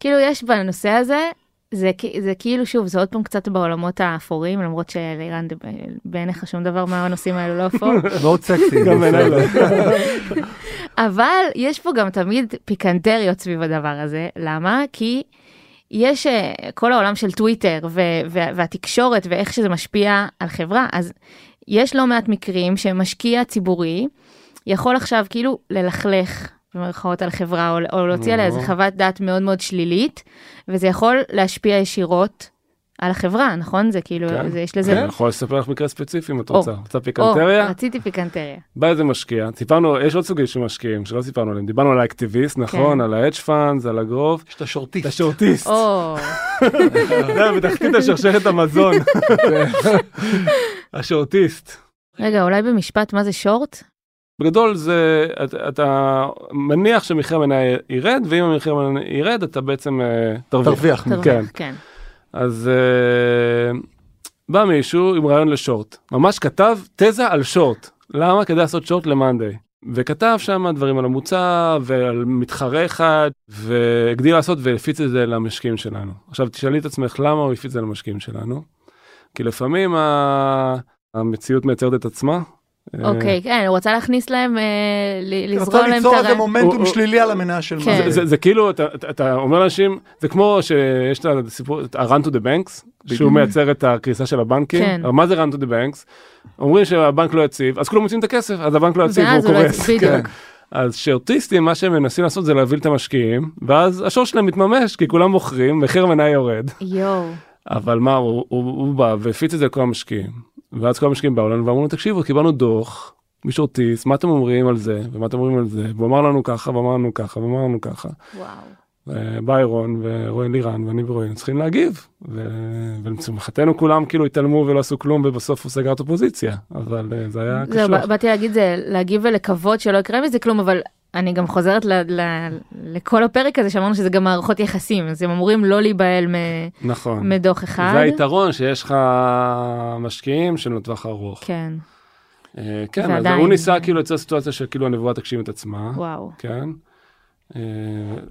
כאילו יש בנושא הזה, זה, זה כאילו שוב, זה עוד פעם קצת בעולמות האפורים, למרות שלירן, בעיניך שום דבר מהנושאים האלו לא אפור. מאוד סקסי. גם בעיניי לא. אבל יש פה גם תמיד פיקנטריות סביב הדבר הזה, למה? כי יש אה, כל העולם של טוויטר והתקשורת ואיך שזה משפיע על חברה, אז יש לא מעט מקרים שמשקיע ציבורי יכול עכשיו כאילו ללכלך במרכאות על חברה או, או להוציא עליה איזה נו. חוות דעת מאוד מאוד שלילית, וזה יכול להשפיע ישירות על החברה, נכון? זה כאילו, כן. זה, יש לזה... אני יכול לספר לך מקרה ספציפי אם את או. רוצה. רוצה או, פיקנטריה? רציתי פיקנטריה. בא איזה משקיע, סיפרנו, יש עוד סוגים של משקיעים שלא סיפרנו עליהם, דיברנו על האקטיביסט, נכון? כן. על ה-hedge funds, על הגרוב. יש את השורטיסט. את השורטיסט. או, זה בתחתית השרשרת המזון. השורטיסט. רגע, אולי במשפט, מה זה שורט? בגדול זה, אתה, אתה מניח שמחיר המניה ירד, ואם המחיר המניה ירד אתה בעצם אה, תרוויח. תרוויח. כן. כן. אז אה, בא מישהו עם רעיון לשורט, ממש כתב תזה על שורט, למה כדאי לעשות שורט למאנדיי. וכתב שם דברים על המוצר ועל מתחרה אחד והגדיל לעשות והפיץ את זה למשקיעים שלנו. עכשיו תשאלי את עצמך למה הוא הפיץ את זה למשקיעים שלנו? כי לפעמים ה... המציאות מייצרת את עצמה. אה, אוקיי, כן, הוא רצה להכניס להם, אה, ל- לזרוע רצה להם את ליצור איזה הרעיון. מומנטום שלילי על המניה של כן. מאנדיי. זה, כאילו אתה, אומר לאנשים זה כמו שיש את הסיפור את ה-run to the banks שהוא מייצר את הקריסה של הבנקים כן. אבל מה זה run to the banks אומרים שהבנק לא יציב אז כולם מוצאים את הכסף אז הבנק לא יציב והוא לא קורס. כן. אז שרטיסטים מה שהם מנסים לעשות זה להביא את המשקיעים ואז השור שלהם מתממש כי כולם מוכרים מחיר המניה יורד יואו, אבל מה הוא, הוא, הוא בא והפיץ את זה לכל המשקיעים ואז כל המשקיעים באו לנו ואמרו לנו תקשיבו קיבלנו דוח משורטיסט מה אתם אומרים על זה ומה אתם אומרים על זה והוא אמר לנו ככה ואמר לנו ככה ואמר לנו ככה. וואו. ביירון ורועי לירן ואני ורועי צריכים להגיב ולשמחתנו כולם כאילו התעלמו ולא עשו כלום ובסוף הוא סגר את הפוזיציה אבל אה, זה היה. ב- באתי להגיד זה להגיב ולקוות שלא יקרה מזה כלום, אבל אני גם חוזרת ל- ל- לכל הפרק הזה שאמרנו שזה גם מערכות יחסים, אז הם אמורים לא להיבהל מ- נכון. מדוח אחד. זה היתרון שיש לך משקיעים שהם לטווח ארוך. כן, אה, כן, אז ועדיין- הוא ניסה כאילו ליצור סיטואציה שכאילו הנבואה תגשים את עצמה. וואו. כן. אה,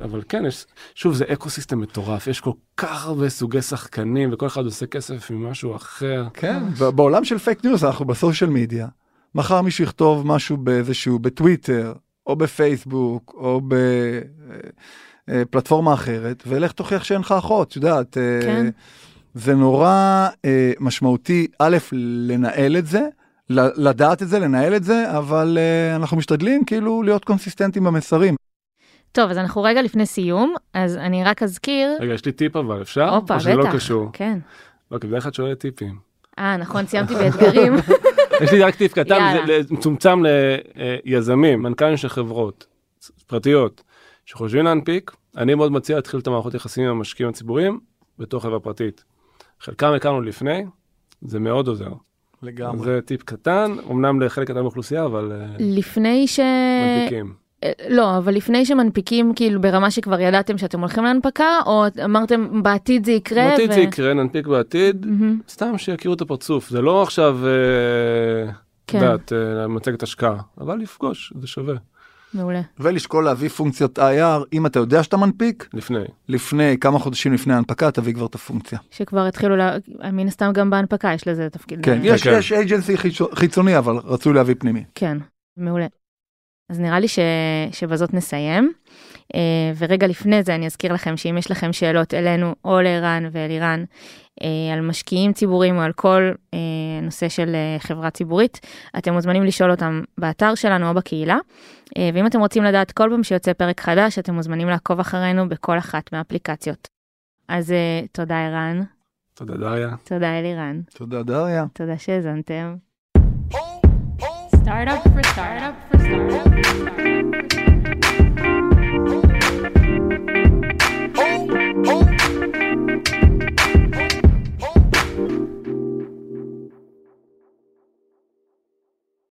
אבל כן, יש, שוב, זה ecosystem מטורף, יש כל כך הרבה סוגי שחקנים וכל אחד עושה כסף ממשהו אחר. כן, בעולם של fake news אנחנו ב social media. מחר מישהו יכתוב משהו באיזשהו, בטוויטר, או בפייסבוק, או בפלטפורמה אחרת, ולך תוכיח שאין לך אחות, את יודעת. אה, כן. זה נורא אה, משמעותי, א', לנהל את זה, לדעת את זה, לנהל את זה, אבל אה, אנחנו משתדלים כאילו להיות קונסיסטנטים במסרים. טוב, אז אנחנו רגע לפני סיום, אז אני רק אזכיר, רגע, יש לי טיפ אבל, אפשר? הופה, או שזה לא קשור? כן. לא, כי בדרך כלל את שואלת טיפים. אה, נכון, סיימתי באתגרים. יש לי רק טיפ קטן, מצומצם ליזמים, מנכ"לים של חברות פרטיות שחושבים להנפיק, אני מאוד מציע להתחיל את המערכות יחסים עם המשקיעים הציבוריים בתור חברה פרטית. חלקם הכרנו לפני, זה מאוד עוזר. לגמרי. זה טיפ קטן, אמנם לחלק קטן באוכלוסייה, אבל אה, לפני ש... מנפיקים. אה, לא, אבל לפני שמנפיקים, כאילו ברמה שכבר ידעתם שאתם הולכים להנפקה, או אמרתם בעתיד זה יקרה? בעתיד ו- זה יקרה, ננפיק בעתיד, מהמם, סתם שיכירו את הפרצוף, זה לא עכשיו, אה, את כן. יודעת, אה, מצגת השקעה, אבל לפגוש, זה שווה, מעולה. ולשקול להביא פונקציות IR, אם אתה יודע שאתה מנפיק, לפני. לפני, כמה חודשים לפני ההנפקה, תביא כבר את הפונקציה. שכבר התחילו, לה... מן הסתם גם בהנפקה יש לזה תפקיד. כן, אה, יש, כן. יש אייג'נסי חיצוני, אבל רצוי להביא פנימי. כן, מעולה. אז נראה לי ש... שבזאת נסיים. Uh, ורגע לפני זה אני אזכיר לכם שאם יש לכם שאלות אלינו או לערן ואלירן uh, אה, על משקיעים ציבוריים או על כל uh, נושא של uh, חברה ציבורית, אתם מוזמנים לשאול אותם באתר שלנו או בקהילה. Uh, ואם אתם רוצים לדעת כל פעם שיוצא פרק חדש, אתם מוזמנים לעקוב אחרינו בכל אחת מהאפליקציות. אז uh, תודה ערן. תודה דריה. תודה אלירן. תודה דריה. תודה שהאזנתם. Startup for startup.